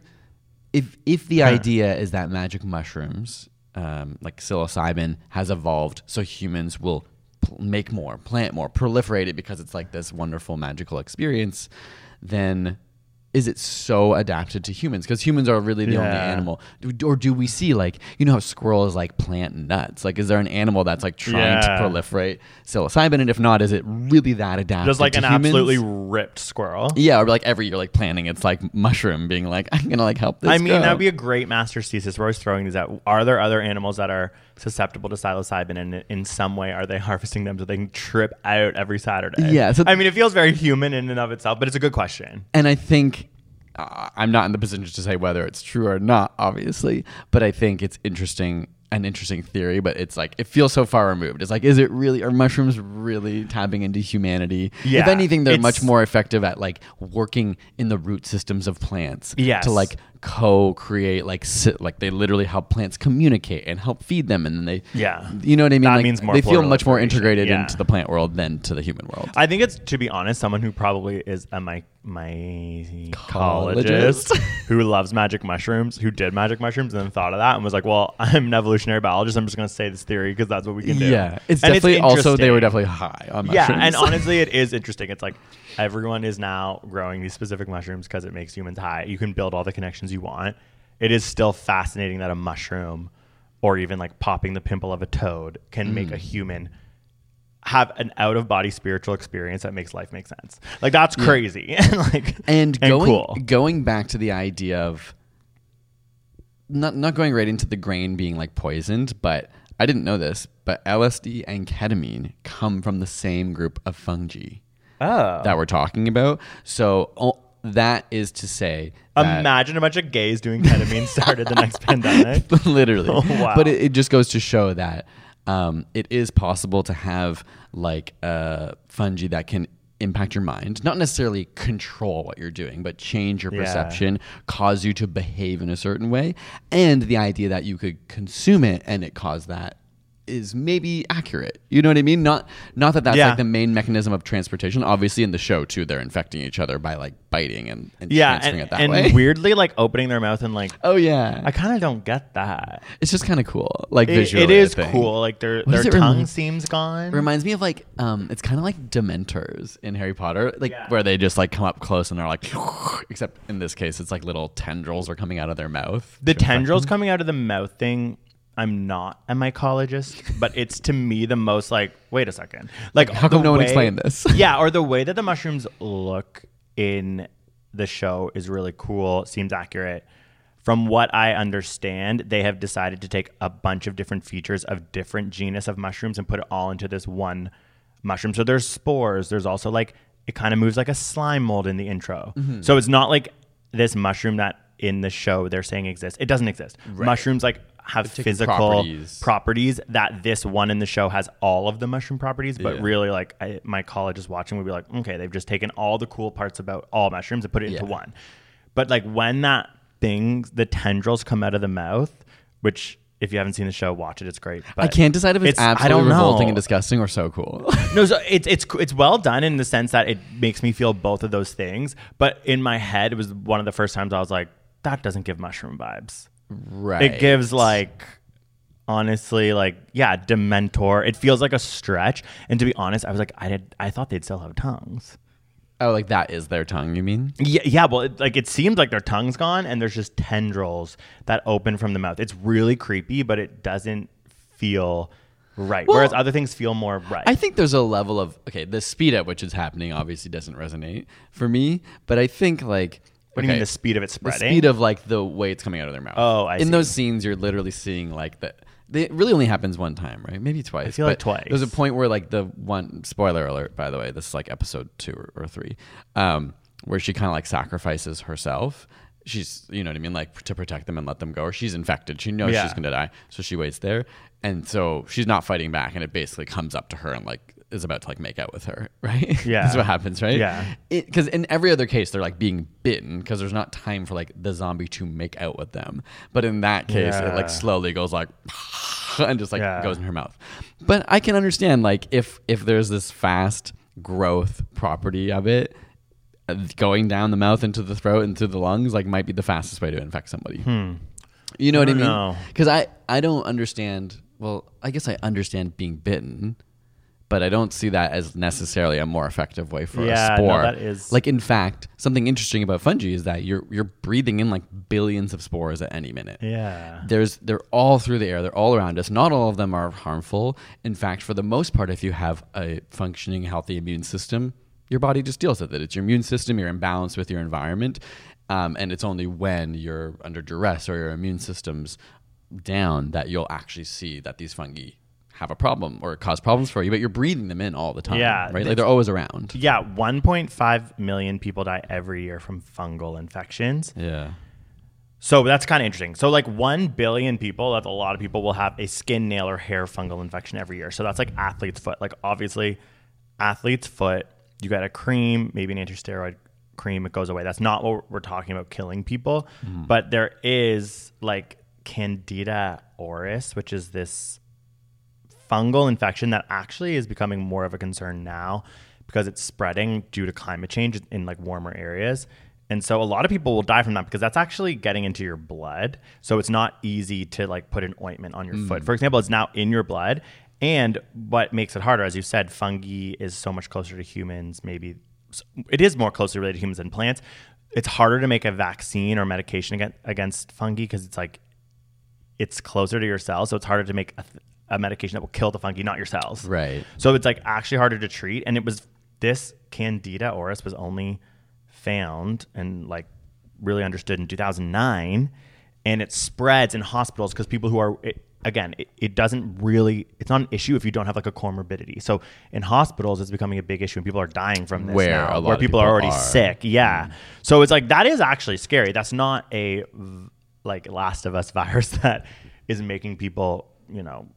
if if the idea is that magic mushrooms, um, like psilocybin, has evolved so humans will pl- make more, plant more, proliferate it because it's like this wonderful magical experience, then is it so adapted to humans? Because humans are really the only animal. Do, or do we see like you know how squirrels like plant nuts? Like, is there an animal that's like trying to Yeah. proliferate psilocybin? And if not, is it really that adapted? Just like to an humans? absolutely ripped squirrel. Yeah, or like every year, like planning, it's like mushroom being like, I'm gonna like help this. I mean, that'd be a great master's thesis. We're always throwing these out. Are there other animals that are susceptible to psilocybin, and in some way, are they harvesting them so they can trip out every Saturday? Yeah, so- I mean, it feels very human in and of itself, but it's a good question. and I think uh, I'm not in the position to say whether it's true or not, obviously, but I think it's interesting. An interesting theory, but it's like it feels so far removed. It's like, is it really? Are mushrooms really tapping into humanity? if anything, they're much more effective at like working in the root systems of plants. Yes. to like co-create like sit, like they literally help plants communicate and help feed them and then they Yeah. you know what I mean That like, means more they feel much more integrated yeah. into the plant world than to the human world I think it's to be honest, someone who probably is a my mycologist Cologist. who loves magic mushrooms, who did magic mushrooms and then thought of that and was like, "Well, I'm an evolutionary biologist. I'm just going to say this theory because that's what we can do." yeah it's And definitely also they were definitely high on Yeah, and honestly, it is interesting. It's like everyone is now growing these specific mushrooms because it makes humans high. You can build all the connections you want. It is still fascinating that a mushroom, or even like popping the pimple of a toad, can make Mm. a human have an out of body spiritual experience that makes life make sense. Like that's crazy and like and going cool. going back to the idea of not not going right into the grain being like poisoned, but I didn't know this, but LSD and ketamine come from the same group of fungi Oh. that we're talking about. So oh, that is to say, that- Imagine a bunch of gays doing ketamine started the next pandemic. literally. Oh, wow. But it, it just goes to show that um, it is possible to have like uh, fungi that can impact your mind, not necessarily control what you're doing, but change your Yeah. perception, cause you to behave in a certain way, and the idea that you could consume it and it cause that is maybe accurate. You know what I mean? Not not that that's Yeah. like the main mechanism of transportation. Obviously, in the show too, they're infecting each other by like biting and, and yeah, transferring and, it that and way. weirdly like opening their mouth and like oh yeah, I kind of don't get that. it's just kind of cool. Like It- visually, it I cool. Like their What their tongue remi- seems gone. Reminds me of like um it's kind of like dementors in Harry Potter like Yeah. where they just like come up close and they're like except in this case it's like little tendrils are coming out of their mouth. the tendrils coming out of the mouth thing. I'm not a mycologist, but it's to me the most like. Wait a second. Like, how come no one explained this? yeah, or the way that the mushrooms look in the show is really cool. Seems accurate. From what I understand, they have decided to take a bunch of different features of different genus of mushrooms and put it all into this one mushroom. So there's spores. There's also like it kind of moves like a slime mold in the intro. Mm-hmm. So it's not like this mushroom that in the show they're saying exists. It doesn't exist. Mushrooms like have physical properties. properties. that this one in the show has all of the mushroom properties, but Yeah. really like I, my colleagues watching would be like, okay, they've just taken all the cool parts about all mushrooms and put it into Yeah. one. But like when that thing, the tendrils come out of the mouth, which if you haven't seen the show, watch it. It's great. But I can't decide if it's, I absolutely don't know. revolting and disgusting or so cool. No, so it's it's it's well done in the sense that it makes me feel both of those things. But in my head, it was one of the first times I was like, that doesn't give mushroom vibes. Right. It gives like honestly like yeah dementor. It feels like a stretch. And to be honest i was like i did i thought they'd still have tongues. Oh, like that is their tongue, you mean? yeah yeah well it, like it seems like their tongue's gone and there's just tendrils that open from the mouth. It's really creepy but it doesn't feel right. Well, whereas other things feel more right. I think there's a level of okay, the speed at which it's happening obviously doesn't resonate for me, but I think like what do you mean the speed of it the spreading speed of like the way it's coming out of their mouth. Oh, I see. In see. those scenes, you're literally seeing like the. they- It really only happens one time, right? Maybe twice. I feel like but twice. There's a point where like the one spoiler alert, by the way, this is like episode two or, or three, um, where she kind of like sacrifices herself. She's, you know what I mean, like to protect them and let them go. Or she's infected. She knows Yeah. she's gonna die, so she waits there, and so she's not fighting back, and it basically comes up to her and like is about to like make out with her, right? Yeah. that's what happens, right? Yeah. because in every other case they're like being bitten because there's not time for like the zombie to make out with them but in that case it like slowly goes like and just like Yeah. goes in her mouth but i can understand like if if there's this fast growth property of it uh, going down the mouth into the throat into the lungs like might be the fastest way to infect somebody you know what i Hmm. mean because i i don't understand well i guess i understand being bitten but I don't see that as necessarily a more effective way for Yeah, a no, spore. that is- like in fact, something interesting about fungi is that you're you're breathing in like billions of spores at any minute. yeah There's they're all through the air, they're all around us. Not all of them are harmful. In fact, for the most part, if you have a functioning, healthy immune system, your body just deals with it. It's your immune system, you're in balance with your environment. Um, and it's only when you're under duress or your immune system's down that you'll actually see that these fungi have a problem or cause problems for you, but you're breathing them in all the time. Yeah, Right? Like they're always around. yeah 1.5 million people die every year from fungal infections Yeah. So that's kind of interesting. So like 1 billion people, that's a lot of people will have a skin, nail or hair fungal infection every year. So that's like athlete's foot. Like obviously athlete's foot, you got a cream, maybe an anti-steroid cream, it goes away. That's not what we're talking about killing people. Mm. But there is like Candida auris, which is this fungal infection that actually is becoming more of a concern now because it's spreading due to climate change in like warmer areas. And so a lot of people will die from that because that's actually getting into your blood. So it's not easy to like put an ointment on your foot. Mm. For example, it's now in your blood. And what makes it harder, as you said, fungi is so much closer to humans. Maybe it is more closely related to humans than plants. It's harder to make a vaccine or medication against, against fungi because it's like it's closer to your cells, so it's harder to make a, th- a medication that will kill the fungi, not your cells. Right. So it's like actually harder to treat. And it was this Candida auris was only found and like really understood in 2009, and it spreads in hospitals because people who are it, again, it, it doesn't really it's not an issue if you don't have like a comorbidity. So in hospitals, it's becoming a big issue, and people are dying from this Where now, a lot where people, people are already are. Sick. Mm-hmm. Yeah. So it's like that is actually scary. That's not a like Last of Us virus that is making people, you know,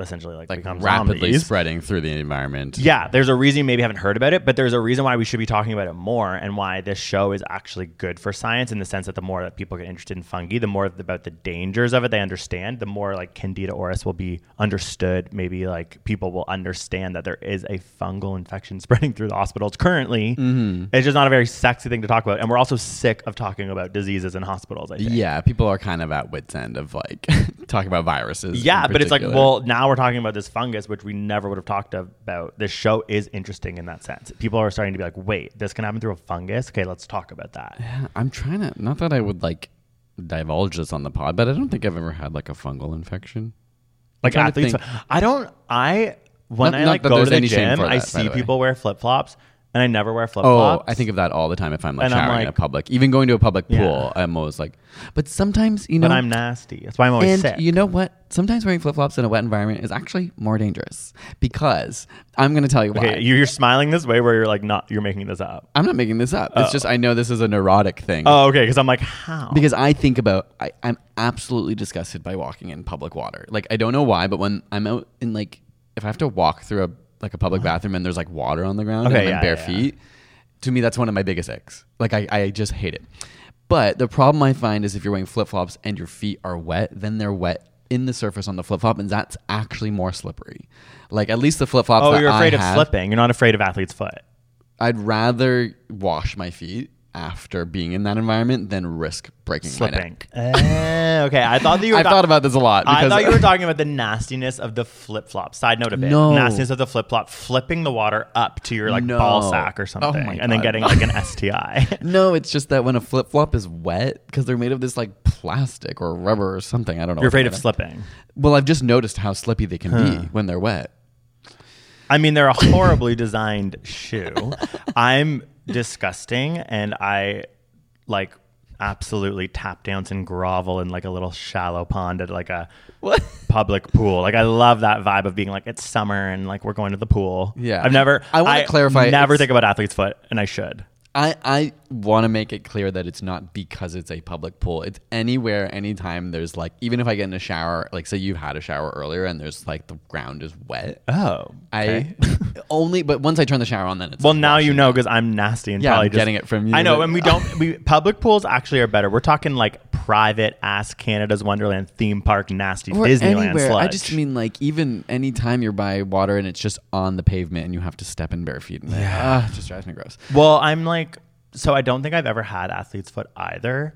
essentially like, Like become rapidly zombies. spreading through the environment. Yeah, there's a reason you maybe haven't heard about it, but there's a reason why we should be talking about it more and why this show is actually good for science in the sense that the more that people get interested in fungi, the more about the dangers of it they understand, the more like Candida auris will be understood. Maybe like people will understand that there is a fungal infection spreading through the hospitals currently. Mm-hmm. It's just not a very sexy thing to talk about. And we're also sick of talking about diseases in hospitals, I think. Yeah, people are kind of at wits end of like talking about viruses. Yeah, but it's like, well, now we're talking about this fungus, which we never would have talked about. This show is interesting in that sense. People are starting to be like, wait, this can happen through a fungus? Okay, let's talk about that. Yeah, I'm trying to not that I would like divulge this on the pod, but I don't think I've ever had like a fungal infection. Like athletes, I don't, I, when Not- I not like go to the gym, for I see people wear flip flops and I never wear flip oh, flops. Oh. I think of that all the time if I'm like And I'm showering in a like- public, even going to a public Yeah. pool. I'm always like, but sometimes you know, but I'm nasty. That's why I'm always and sick. you know what? Sometimes wearing flip flops in a wet environment is actually more dangerous because I'm going to tell you why. okay, you're smiling this way where you're like, not, you're making this up. I'm not making this up. It's oh. just I know this is a neurotic thing. Oh, okay, because I'm like, how? because I think about I, I'm absolutely disgusted by walking in public water. Like I don't know why, but when I'm out in like if I have to walk through a like a public bathroom and there's like water on the ground Okay, and I'm yeah, bare yeah, yeah. feet, to me that's one of my biggest icks. Like I, I just hate it. But the problem I find is if you're wearing flip flops and your feet are wet, then they're wet in the surface on the flip flop, and that's actually more slippery. Like at least the flip flops. oh, you're afraid I of have, slipping. You're not afraid of athlete's foot. I'd rather wash my feet after being in that environment than risk breaking my Slipping. neck. Eh, okay, I thought that you were I've ta- thought about this a lot. I because- thought you were talking about the nastiness of the flip flop. Side note a bit. No. Nastiness of the flip flop, flipping the water up to your like No. ball sack or Oh something, my and then God. getting like an STI. No, it's just that when a flip flop is wet, because they're made of this like plastic or rubber or something. I don't know. You're what they're afraid of made slipping. Well, I've just noticed how slippy they can be when they're wet. I mean, they're a horribly designed shoe. I'm disgusting, and I like absolutely tap dance and grovel in like a little shallow pond at like a What? public pool. Like I love that vibe of being like it's summer and like we're going to the pool. Yeah. I've never. I wanna clarify, Never think about athlete's foot, and I should. I, I want to make it clear that it's not because it's a public pool. It's anywhere, anytime there's like, even if I get in a shower, like say you've had a shower earlier and there's like the ground is wet. Oh, okay. I only, but once I turn the shower on, then it's Well, like now you washing know because I'm nasty and Yeah, probably I'm just, getting it from you, I know, and we don't. We public pools actually are better. We're talking like private ass Canada's Wonderland theme park nasty or Disneyland anywhere. sludge. I just mean like even anytime you're by water and it's just on the pavement and you have to step in bare feet. And yeah. ah, it just drives me gross. Well, I'm like, so I don't think I've ever had athlete's foot either,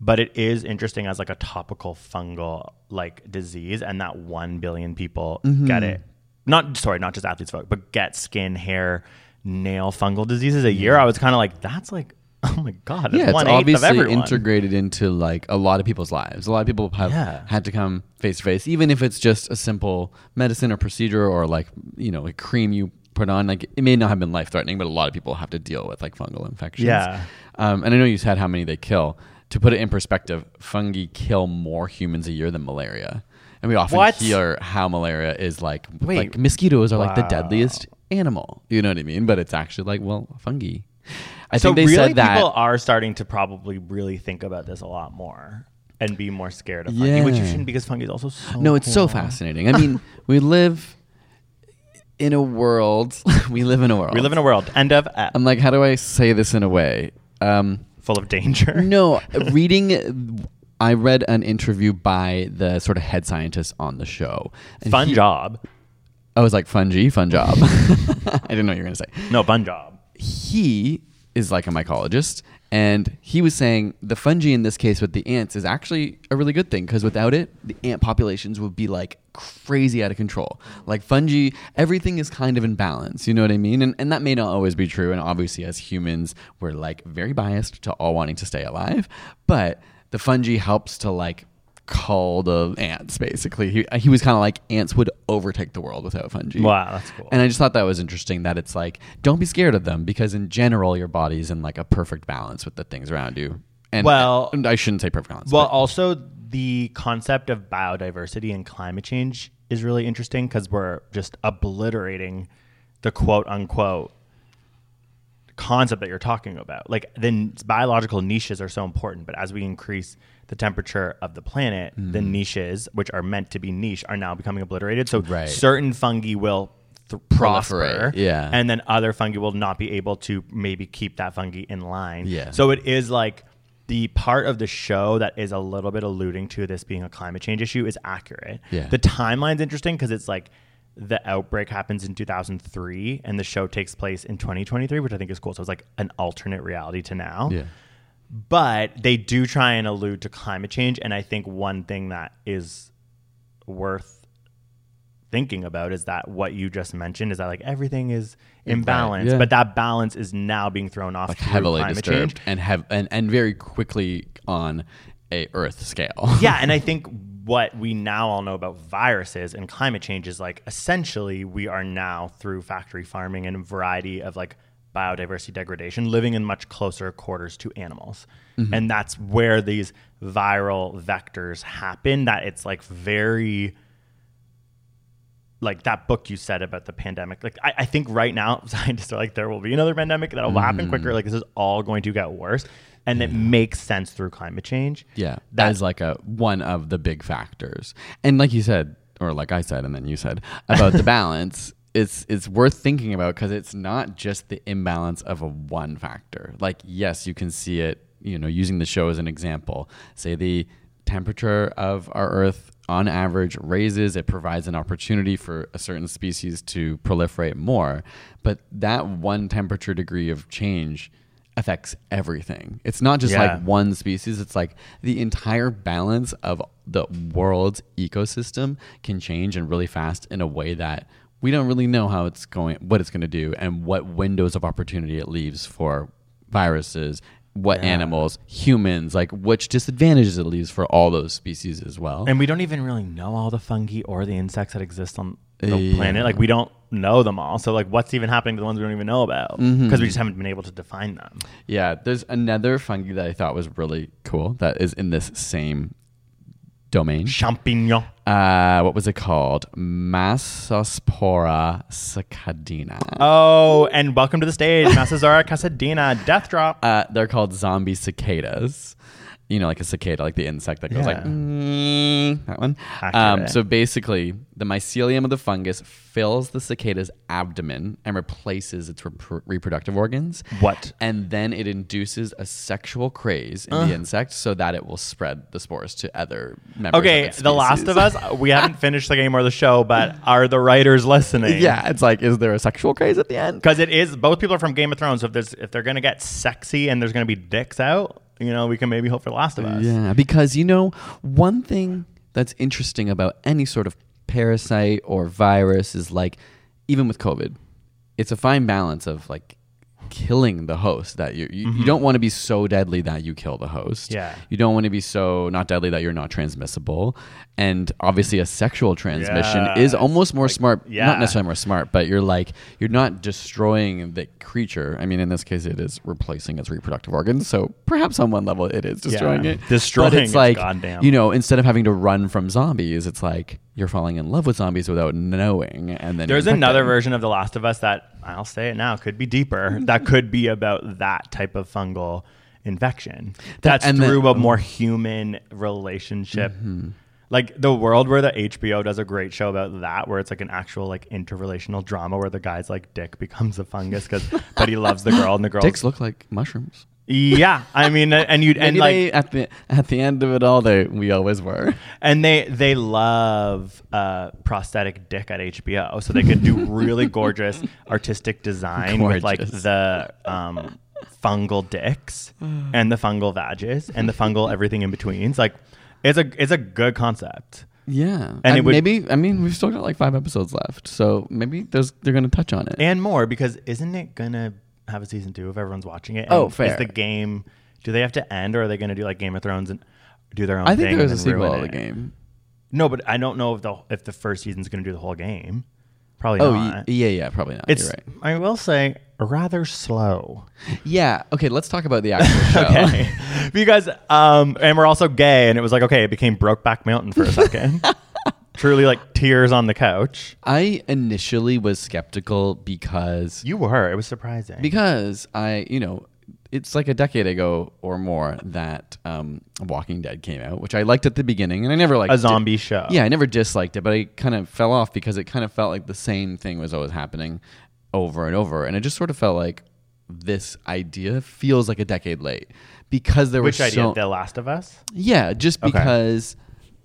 but it is interesting as like a topical fungal like disease, and that one billion people Mm-hmm. get it. Not sorry, not just athlete's foot, but get skin, hair, nail fungal diseases a year. I was kind of like, that's like, oh my god, yeah, it's one eighth of obviously integrated into like a lot of people's lives. A lot of people have Yeah. had to come face to face, even if it's just a simple medicine or procedure or like you know a cream you put on. Like it may not have been life threatening, but a lot of people have to deal with like fungal infections. Yeah. um, and I know you said how many they kill. To put it in perspective, fungi kill more humans a year than malaria. And we often What? hear how malaria is like Wait. like mosquitoes are like the deadliest animal. You know what I mean? But it's actually like well, fungi. I so think they really, said that people are starting to probably really think about this a lot more and be more scared of fungi, which you shouldn't because fungi is also so No, it's so fascinating. I mean, we live in a world, we live in a world. We live in a world. End of I'm like, how do I say this in a way? Um, full of danger. no, reading. I read an interview by the sort of head scientist on the show. Fun he- job. I was like, fungi, fun job. I didn't know what you were going to say. No, fun job. he is like a mycologist and he was saying the fungi in this case with the ants is actually a really good thing because without it the ant populations would be like crazy out of control. Like fungi everything is kind of in balance you know what i mean? And, and that may not always be true and obviously as humans we're like very biased to all wanting to stay alive but the fungi helps to like cull the ants basically he, uh, he was kind of like ants would overtake the world without fungi Wow, that's cool. and I just thought that was interesting that it's like, don't be scared of them because in general, your body's in like a perfect balance with the things around you. And Well- uh, and I shouldn't say perfect balance. Well, but- also the concept of biodiversity and climate change is really interesting because we're just obliterating the quote unquote concept that you're talking about. Like then biological niches are so important, but as we increase the temperature of the planet, the mm-hmm. niches which are meant to be niche are now becoming obliterated. So Right. certain fungi will th- prosper, Proliferate, yeah. and then other fungi will not be able to maybe keep that fungi in line. Yeah. So it is like the part of the show that is a little bit alluding to this being a climate change issue is accurate. Yeah. The timeline's interesting because it's like the outbreak happens in 2003 and the show takes place in 2023, which I think is cool. So it's like an alternate reality to now. yeah. But they do try and allude to climate change. And I think one thing that is worth thinking about is that what you just mentioned is that like everything is imbalanced, yeah. but that balance is now being thrown off Like heavily climate disturbed change. and have and, and very quickly on a Earth scale. yeah, and I think what we now all know about viruses and climate change is like essentially we are now through factory farming and a variety of like biodiversity degradation living in much closer quarters to animals. Mm-hmm. And that's where these viral vectors happen that it's like very like that book you said about the pandemic. Like I, I think right now scientists are like there will be another pandemic that will happen mm. quicker. Like this is all going to get worse. And it makes sense through climate change. Yeah, that That- is like a one of the big factors. And like you said, or like I said, and then you said about the balance, it's it's worth thinking about because it's not just the imbalance of a one factor. Like yes, you can see it. You know, using the show as an example, say the temperature of our Earth on average raises. It provides an opportunity for a certain species to proliferate more, but that one temperature degree of change affects everything. It's not just Yeah. like one species, it's like the entire balance of the world's ecosystem can change and really fast in a way that we don't really know how it's going what it's going to do and what windows of opportunity it leaves for viruses, what animals, humans, like which disadvantages it leaves for all those species as well. And we don't even really know all the fungi or the insects that exist on the Yeah. planet. Like we don't know them all. So like what's even happening to the ones we don't even know about? Because Mm-hmm. we just haven't been able to define them. Yeah, there's another fungi that I thought was really cool that is in this same domain. Champignon. Uh, what was it called? Massospora cicadina. Oh, and welcome to the stage, Massazara Casadina, Death Drop. Uh, they're called zombie cicadas. You know, like a cicada, like the insect that goes like Yeah. "Mm," that one. Um, Accurate. so basically, the mycelium of the fungus fills the cicada's abdomen and replaces its rep- reproductive organs. What? And then it induces a sexual craze in the insect so that it will spread the spores to other members. Okay, of its The Last species. of Us. We haven't finished the game or the show, but are the writers listening? Yeah, it's like, is there a sexual craze at the end? because it is. Both people are from Game of Thrones. So if there's if they're gonna get sexy and there's gonna be dicks out, you know, we can maybe hope for The Last of Us. Yeah, because you know, one thing that's interesting about any sort of parasite or virus is like, even with COVID, it's a fine balance of like killing the host that you you, you mm-hmm. don't want to be so deadly that you kill the host. Yeah. You don't want to be so not deadly that you're not transmissible. And obviously a sexual transmission is almost more smart yeah. not necessarily more smart, but you're like you're not destroying the creature. I mean in this case it is replacing its reproductive organs. So perhaps on one level it is destroying Yeah. it. Destroying but it's like goddamn. you know, instead of having to run from zombies, it's like you're falling in love with zombies without knowing and then There's another version of The Last of Us that I'll say it now could be deeper. that could be about that type of fungal infection. That- That's then- through a oh. more human relationship. Mm-hmm. Like the world where the HBO does a great show about that, where it's like an actual like interrelational drama where the guy's like dick becomes a fungus because but he loves the girl and the girl. Dicks look like mushrooms. Yeah, I mean, uh, and you and like they, at the at the end of it all, they we always were. and they they love uh, prosthetic dick at HBO, so they could do really gorgeous artistic design with like the um, fungal dicks and the fungal vages and the fungal everything in between. It's like it's a it's a good concept. Yeah, And it would- maybe I mean we've still got like five episodes left, so maybe there's they're gonna touch on it. and more because isn't it gonna have a season two if everyone's watching it? Oh, fair. Is the game? Do they have to end, or are they gonna do like Game of Thrones and do their own? I think thing there was a and then sequel ruin of the it? game. No, but I don't know if the if the first season's gonna do the whole game. Probably Oh not. y- yeah, yeah, probably not. It's You're right. I will say rather slow. Yeah. Okay, let's talk about the actual show. Okay, because um, and we're also gay, and it was like okay, it became Brokeback Mountain for a second. Truly, like tears on the couch. I initially was skeptical because You were. It was surprising. because I, you know, it's like a decade ago or more that um, Walking Dead came out, which I liked at the beginning, and I never liked a zombie show. Yeah, I never disliked it, but I kind of fell off because it kind of felt like the same thing was always happening over and over, and it just sort of felt like this idea feels like a decade late because there was Which was idea? so the Last of Us. yeah, just because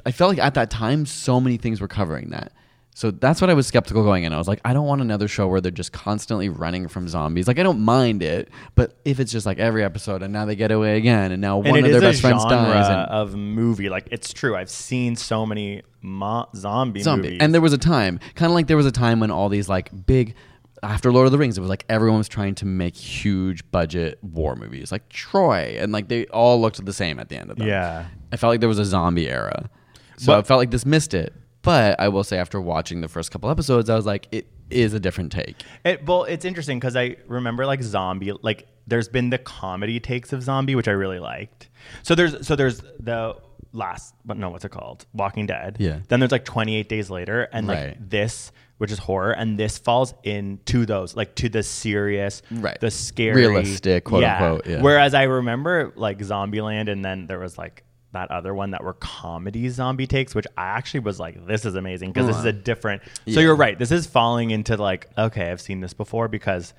I felt like at that time so many things were covering that. So that's what I was skeptical going in. I was like, I don't want another show where they're just constantly running from zombies. Like I don't mind it, but if it's just like every episode and now they get away again and now and one of their best friends dies and of movie. Like it's true. I've seen so many mo- zombie, zombie. movies. And there was a time, kind of like there was a time when all these like big after Lord of the Rings, it was like everyone was trying to make huge budget war movies, like Troy, and like they all looked the same at the end of them. Yeah. I felt like there was a zombie era, so But- I felt like this missed it. But I will say, after watching the first couple episodes, I was like, it is a different take. It, well, it's interesting because I remember like zombie, like there's been the comedy takes of zombie, which I really liked. So there's so there's the last, but no, what's it called? Walking Dead. Yeah. Then there's like 28 Days Later, and like Right. this, which is horror, and this falls into those, like to the serious, Right. the scary, Realistic, quote unquote, yeah. Whereas I remember like Zombieland, and then there was like that other one that were comedy zombie takes, which I actually was like, this is amazing because this is a different. So you're right. This is falling into like, okay, I've seen this before because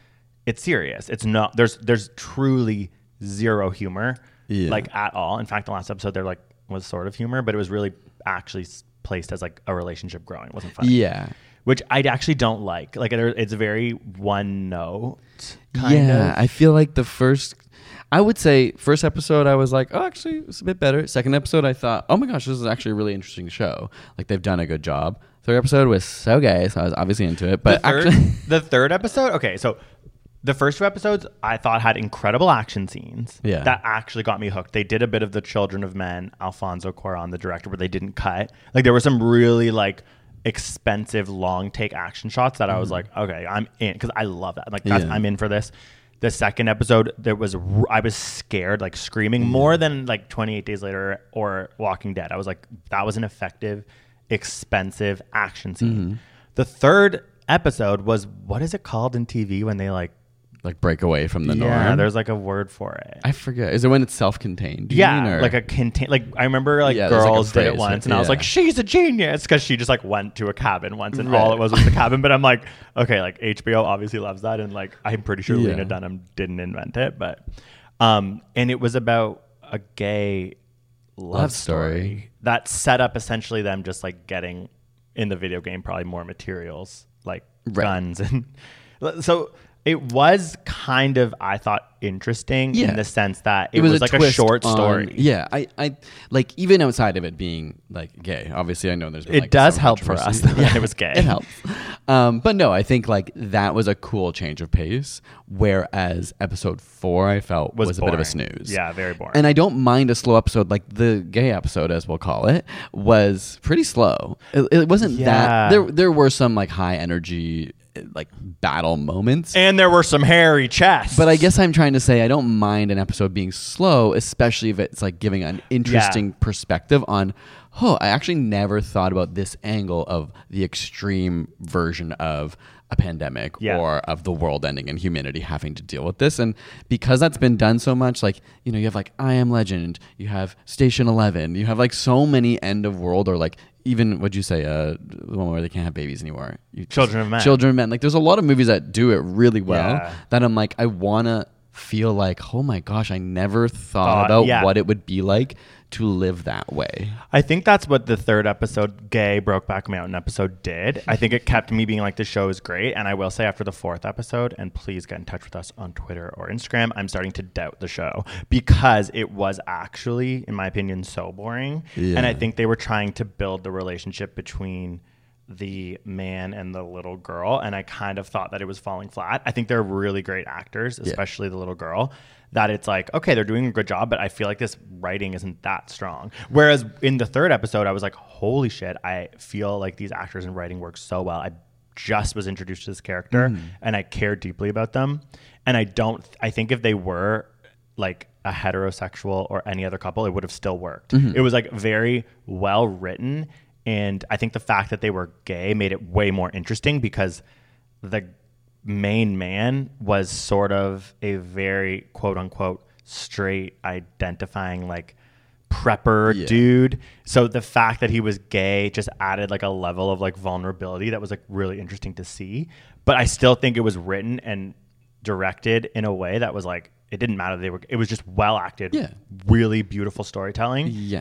it's serious. It's not. There's there's truly zero humor, Yeah. like at all. In fact, the last episode there like was sort of humor, but it was really actually placed as like a relationship growing. It wasn't funny. Yeah. Which I actually don't like. Like it's very one note. Kind yeah, of. I feel like the first, I would say, first episode, I was like, oh, actually, it's a bit better. Second episode, I thought, oh my gosh, this is actually a really interesting show. Like they've done a good job. Third episode was so gay, so I was obviously into it. But the third, actually, the third episode. Okay, so the first two episodes I thought had incredible action scenes. Yeah. that actually got me hooked. They did a bit of the Children of Men, Alfonso Cuarón, the director, but they didn't cut. Like there were some really like expensive long take action shots that I was like, okay, I'm in because I love that. Like that's, Mm-hmm. Yeah. I'm in for this. The second episode, there was i was scared, like screaming more than like 28 Days Later or Walking Dead. I was like, that was an effective, expensive action scene. Mm-hmm. The third episode was what is it called in TV when they like like break away from the yeah, norm. there's like a word for it. I forget. Is it when it's self-contained? do you yeah, mean, or- like a contain. Like I remember, like Yeah, there's like a girls did it phrase, once, and I was yeah. like, "She's a genius" because she just like went to a cabin once, and all it was was the cabin. But I'm like, okay, like HBO obviously loves that, and like I'm pretty sure Yeah. Lena Dunham didn't invent it, but um, and it was about a gay love, Love story. story. that set up essentially them just like getting in the video game probably more materials like Right. guns and so it was kind of I thought interesting Yeah. in the sense that it, was, like a short on- story. yeah, I, I like even outside of it being like gay. Obviously, I know there's been, It like, does help for us that it was gay. It helps. Um, but no, I think like that was a cool change of pace. Whereas episode four, I felt was, Was a bit of a snooze. Yeah, very boring. And I don't mind a slow episode. Like the gay episode, as we'll call it, was pretty slow. It, it wasn't Yeah. that. There, there were some like high energy, like battle moments. And there were some hairy chests. But I guess I'm trying to say I don't mind an episode being slow, especially if it's like giving an interesting perspective on oh, I actually never thought about this angle of the extreme version of a pandemic Yeah. or of the world ending and humanity having to deal with this. And because that's been done so much, like, you know, you have like I Am Legend, you have Station 11, you have like so many end of world or like even, what'd you say, uh, the one where they can't have babies anymore? You- Children of Men. Children of Men. Like, there's a lot of movies that do it really well Yeah. that I'm like, I want to feel like, oh my gosh, I never thought Thought- about yeah. what it would be like to live that way. I think that's what the third episode, Gay Brokeback Mountain episode, did. I think it kept me being like, the show is great. And I will say, after the fourth episode, and please get in touch with us on Twitter or Instagram, I'm starting to doubt the show because it was actually, in my opinion, so boring. Yeah. And I think they were trying to build the relationship between the man and the little girl. And I kind of thought that it was falling flat. I think they're really great actors, especially the little girl. That it's like, okay, they're doing a good job, but I feel like this writing isn't that strong. Whereas in the third episode, I was like, holy shit, I feel like these actors and writing work so well. I just was introduced to this character mm-hmm. and I care deeply about them. And I don't, I think if they were like a heterosexual or any other couple, it would have still worked. Mm-hmm. It was like very well written. And I think the fact that they were gay made it way more interesting because the main man was sort of a very quote unquote straight identifying like prepper Yeah. dude. So the fact that he was gay just added like a level of like vulnerability that was like really interesting to see. But I still think it was written and directed in a way that was like it didn't matter they were it was just well acted Yeah. really beautiful storytelling Yeah.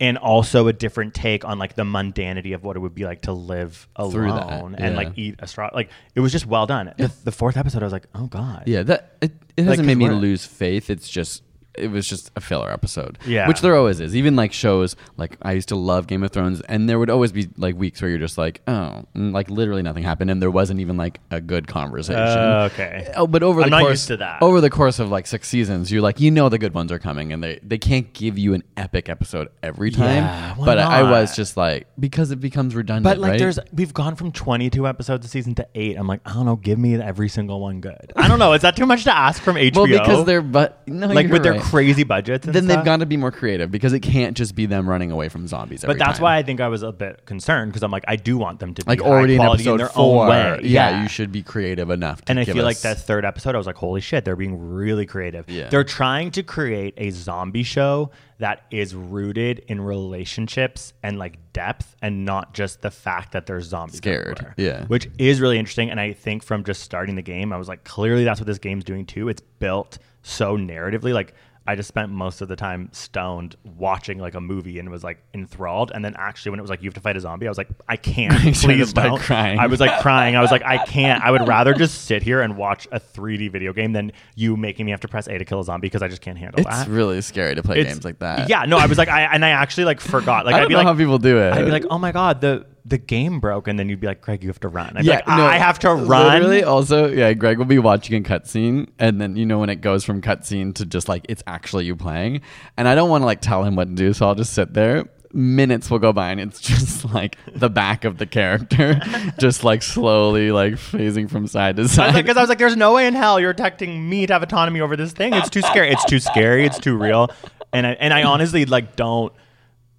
And also a different take on like the mundanity of what it would be like to live Through that, alone and yeah. like eat a straw like it was just well done the, the fourth episode i was like oh god Yeah, that it, it hasn't made 'cause me we're- lose faith. It's just it was just a filler episode. Yeah. Which there always is. Even like shows like I used to love Game of Thrones and there would always be like weeks where you're just like, oh, and, like literally nothing happened and there wasn't even like a good conversation. Uh, okay. Oh, but over I'm the not course used to that. over the course of like six seasons, you're like, you know the good ones are coming and they they can't give you an epic episode every time. Yeah, but I, I was just like because it becomes redundant. but like right? there's we've gone from 22 episodes a season to 8 i'm like i don't know give me every single one good i don't know is that too much to ask from hbo well because they're but no, like with their right. Crazy budgets and then they've got to be more creative because it can't just be them running away from zombies. but that's time. why I think I was a bit concerned because I'm like I do want them to be like already in episode in their four, own way. Yeah, you should be creative enough. To and I feel like that third episode, I was like, holy shit, they're being really creative. Yeah. They're trying to create a zombie show that is rooted in relationships and like depth and not just the fact that they're zombies. Scared. everywhere. Yeah. Which is really interesting. And I think from just starting the game, I was like, clearly that's what this game's doing too. It's built so narratively. Like, I just spent most of the time stoned watching like a movie and was like enthralled. And then actually, when it was like you have to fight a zombie, I was like, I can't. Please don't. crying. I was like crying. I was like, I can't. I would rather just sit here and watch a 3D video game than you making me have to press A to kill a zombie because I just can't handle it's that. really scary to play It's- games like that. Yeah, no, I was like, I and I actually like forgot. Like I I'd be know like, how people do it. I'd be like, oh my god, the the game broke, and then you'd be like, Greg, you have to run. I'd be yeah, like, no, I have to run. Literally, also, yeah, Greg will be watching a cutscene, and then you know when it goes from cutscene to just like it's actually you playing, and I don't want to like tell him what to do, so I'll just sit there. Minutes will go by, and it's just like the back of the character, just like slowly like phasing from side to side. Because I was like, there's no way in hell you're expecting me to have autonomy over this thing. It's too scary. It's too scary. It's too real. And I, and I honestly like don't.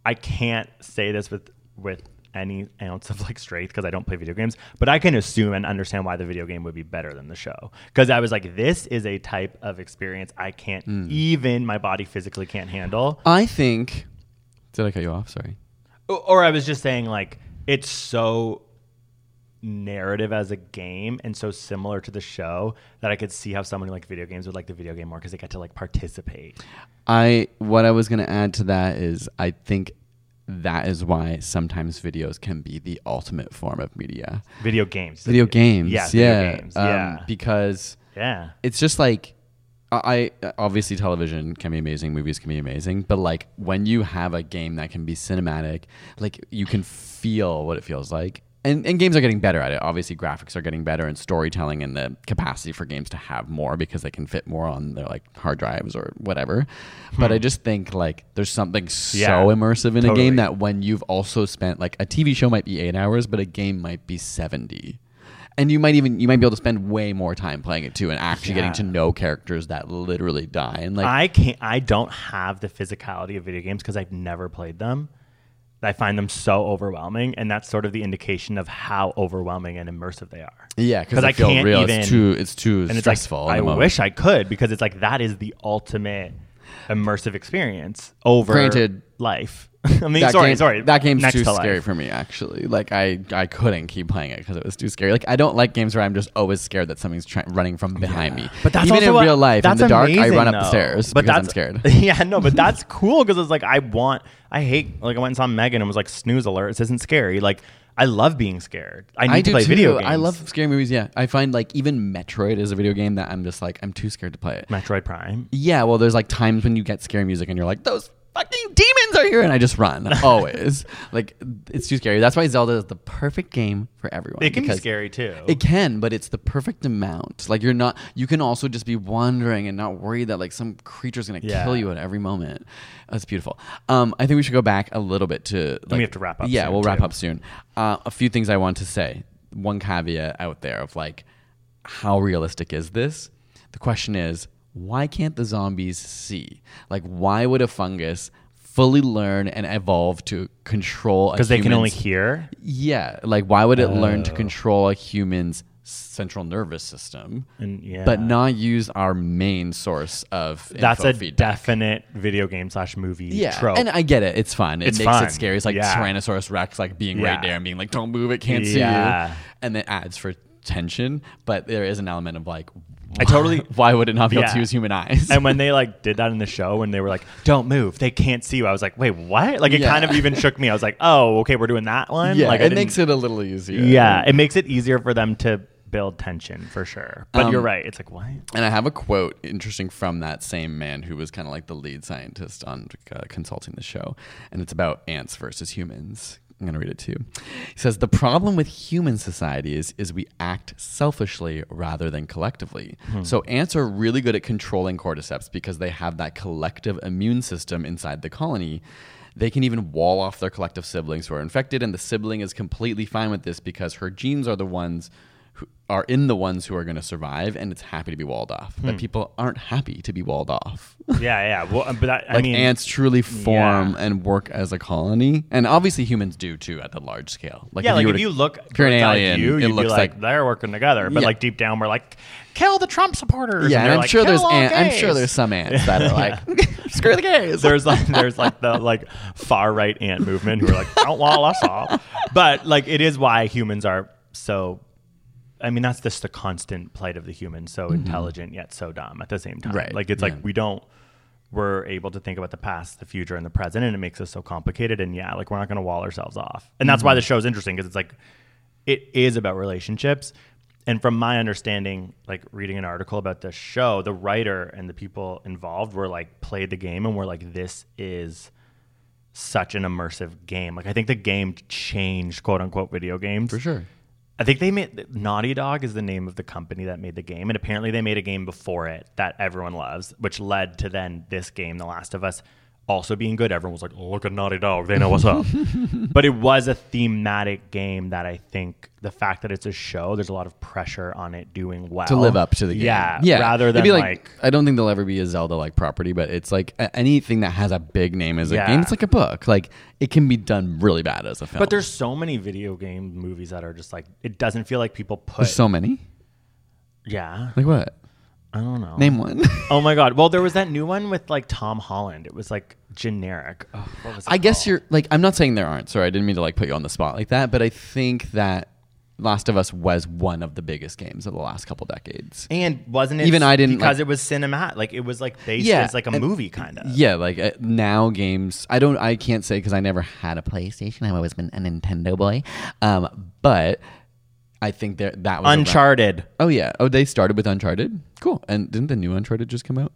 I can't say this with with any ounce of like strength because I don't play video games, but I can assume and understand why the video game would be better than the show. Because I was like, this is a type of experience I can't hmm. even my body physically can't handle. I think. Did I cut you off? Sorry. Or- I was just saying like it's so narrative as a game and so similar to the show that I could see how someone who like video games would like the video game more because they get to like participate. I what I was going to add to that is I think that is why sometimes videos can be the ultimate form of media. Video games. Video games, Yeah. yeah, Video games. um, yeah. because yeah. it's just like I- obviously television can be amazing, movies can be amazing, but like when you have a game that can be cinematic, like you can feel what it feels like. And, and games are getting better at it. Obviously, graphics are getting better, and storytelling, and the capacity for games to have more because they can fit more on their like hard drives or whatever. But I just think like there's something so Hmm. Yeah, immersive in a game that when you've also spent like a TV show might be eight hours, but a game might be seventy and you might even you might be able to spend way more time playing it too and actually getting to know characters that literally die and like I can't I don't have the physicality of video games because I've never played them. I find them so overwhelming, and that's sort of the indication of how overwhelming and immersive they are. Yeah, because I can't real. even. it's too. It's too and it's stressful. like I wish I could because it's like that is the ultimate immersive experience over Granted, life. I mean, that sorry, game, sorry. That game's next too to scary life. for me. Actually, like I, I couldn't keep playing it because it was too scary. Like I don't like games where I'm just always scared that something's try- running from behind me. But that's even in real life. In the dark, I run up though. the stairs but because I'm scared. Yeah, no, but that's cool because it's like I want. I hate like I went and saw Megan and was like snooze alert. This isn't scary. Like I love being scared. I need to play too. video games. I love scary movies. Yeah, I find like even Metroid is a video game that I'm just like I'm too scared to play it. Metroid Prime. Yeah, well, there's like times when you get scary music and you're like, those fucking demons are here, and I just run always. like it's too scary. That's why Zelda is the perfect game for everyone. It can be scary too. It can, but it's the perfect amount. Like you're not. You can also just be wandering and not worry that like some creature's gonna Yeah. kill you at every moment. That's beautiful. Um, I think we should go back a little bit to. Like, we have to wrap up Yeah, we'll wrap too. up soon. Uh, a few things I want to say. One caveat out there of like, how realistic is this? The question is, why can't the zombies see? Like, why would a fungus fully learn and evolve to control? because they can only hear. yeah, like why would it learn Oh. to control a human's central nervous system, And yeah. but not use our main source of That's a feedback? definite video game slash movie yeah, trope. and I get it. It's fun. It It's makes fun. it scary. It's like Yeah. Tyrannosaurus Rex, like being right there and being like, "Don't move! It can't see you," and it adds for tension. But there is an element of like, I totally- why would it not be able Yeah. to use human eyes? and when they like did that in the show and they were like don't move they can't see you i was like wait what like it Yeah. kind of even shook me i was like oh okay we're doing that one yeah, like it makes it a little easier. yeah it makes it easier for them to build tension for sure but Um, you're right it's like what And I have a quote interesting from that same man who was kind of like the lead scientist on uh, consulting the show. And it's about ants versus humans. I'm going to read it to you. He says, The problem with human society is, we act selfishly rather than collectively. Hmm. So ants are really good at controlling cordyceps because they have that collective immune system inside the colony. They can even wall off their collective siblings who are infected, and the sibling is completely fine with this because her genes are the ones are in the ones who are going to survive, and it's happy to be walled off. But hmm. people aren't happy to be walled off. yeah yeah well uh, but that, i like mean ants truly form Yeah. and work as a colony, and obviously humans do too at the large scale. Like yeah, like were if you look if you're an alien, view, it looks like, like they're working together. But Yeah. like deep down, we're like, kill the Trump supporters. yeah, and and I'm like, sure there's ant, I'm sure there's some ants that are like screw the gays. there's like there's like the like far right ant movement who are like don't wall us off but like it is why humans are so i mean that's just the constant plight of the human so intelligent yet so dumb at the same time Mm-hmm. Right, like it's yeah. like we don't we're able to think about the past the future and the present and it makes us so complicated and yeah like we're not going to wall ourselves off and that's why Mm-hmm. the show's interesting because it's like it is about relationships and from my understanding like reading an article about the show the writer and the people involved were like played the game and were like this is such an immersive game like i think the game changed quote unquote video games for sure. I think they made Naughty Dog is the name of the company that made the game, and apparently they made a game before it that everyone loves, which led to then this game, The Last of Us, also being good. Everyone was like, oh, "Look at Naughty Dog, they know what's up." but it was a thematic game that I think the fact that it's a show, there's a lot of pressure on it doing well to live up to the game. Yeah, yeah. Rather than be like, I don't think there'll ever be a Zelda like property, but it's like anything that has a big name as a Yeah. game. It's like a book. Like it can be done really bad as a film. but there's so many video game movies that are just like it doesn't feel like people put. there's so many. yeah, Like what? I don't know. Name one. Oh my god! Well, there was that new one with like Tom Holland. It was like generic. Oh, what was it I guess called? you're like I'm not saying there aren't. Sorry, I didn't mean to like put you on the spot like that, but I think that Last of Us was one of the biggest games of the last couple decades. And wasn't it Even I didn't, because like- it was cinematic. Like it was like based Yeah, as like a and- movie kind of. Yeah, like uh, now games. I don't. I can't say because I never had a PlayStation. I've always been a Nintendo boy. Um, but I think there that was around- Uncharted. Oh yeah. Oh, they started with Uncharted. Cool. And didn't the new Uncharted just come out?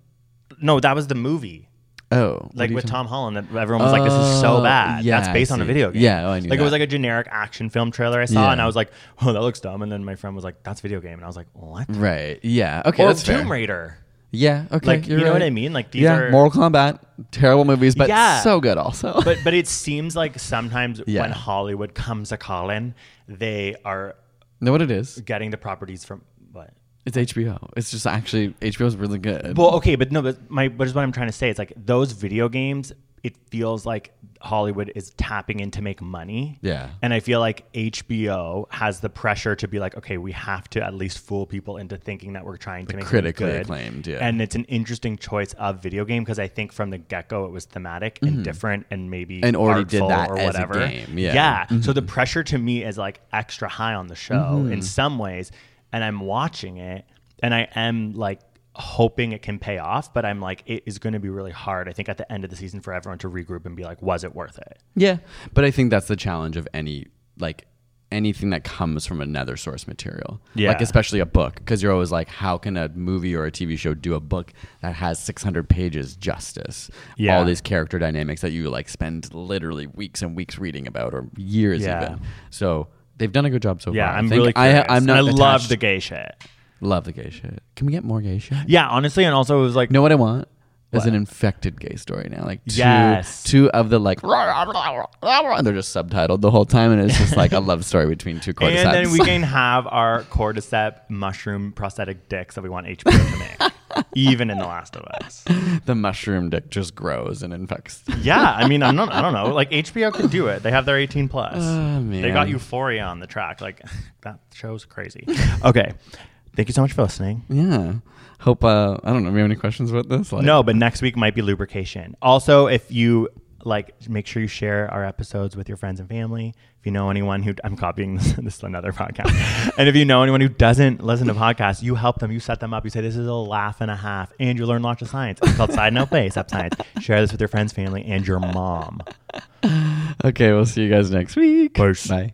No, that was the movie. Oh, what Like are you with talking- Tom Holland, that everyone was like, "This is so Oh, bad." yeah, That's based on a see. video game. Yeah, oh, I knew like it was like a generic action film trailer I saw, Yeah. and I was like, "Oh, that looks dumb." And then my friend was like, "That's video game," and I was like, "What?" Right. Yeah. Okay. or that's Tomb fair. Raider. Yeah. Okay. Like, you're know what right. I mean? Like, these yeah. are- Mortal Kombat. Terrible movies, but Yeah. so good also. But but it seems like sometimes Yeah. when Hollywood comes a calling, they are know what it is? getting the properties from what. It's HBO. It's just actually HBO is really good. Well, okay, but no, but my but is what I'm trying to say. It's like those video games it feels like Hollywood is tapping in to make money. Yeah. And I feel like HBO has the pressure to be like, okay, we have to at least fool people into thinking that we're trying to make critically good. acclaimed, yeah. And it's an interesting choice of video game because I think from the get go it was thematic and different and maybe Mm-hmm. And already did that or as a whatever. game, yeah. Mm-hmm. Yeah. So the pressure to me is like extra high on the show in some ways, and I'm watching it, and I am like hoping it can pay off, but I'm like, it is going to be really hard. I think at the end of the season for everyone to regroup and be like, was it worth it? Yeah, but I think that's the challenge of any like anything that comes from another source material. Yeah. Like especially a book because you're always like how can a movie or a TV show do a book that has 600 pages justice? Yeah. All these character dynamics that you like spend literally weeks and weeks reading about or years Yeah. even. So they've done a good job so Yeah, far. I I'm think really I, curious. I'm not And I love the gay shit. Love the gay shit. Can we get more gay shit? Yeah, honestly, and also it was like, know what I want? Is What? an infected gay story now. Like two, Yes. two of the like, and they're just subtitled the whole time, and it's just like a love story between two cordyceps. and then we can have our cordyceps mushroom prosthetic dicks that we want HBO to make, even in The Last of Us. the mushroom dick just grows and infects. Yeah, I mean, I'm not, I don't know. Like HBO can do it. They have their 18 plus. Oh, man. They got Euphoria on the track. Like that show's crazy. Okay, thank you so much for listening. Yeah. Hope. Uh, I don't know. Do you have any questions about this? Like, No, but next week might be lubrication. Also, if you like, make sure you share our episodes with your friends and family. If you know anyone who I'm copying this, this is another podcast, and if you know anyone who doesn't listen to podcasts, you help them. You set them up. You say this is a laugh and a half, and you learn lots of science. It's called Side Note Base Up Science. Share this with your friends, family, and your mom. Okay. We'll see you guys next week. Peace. Bye.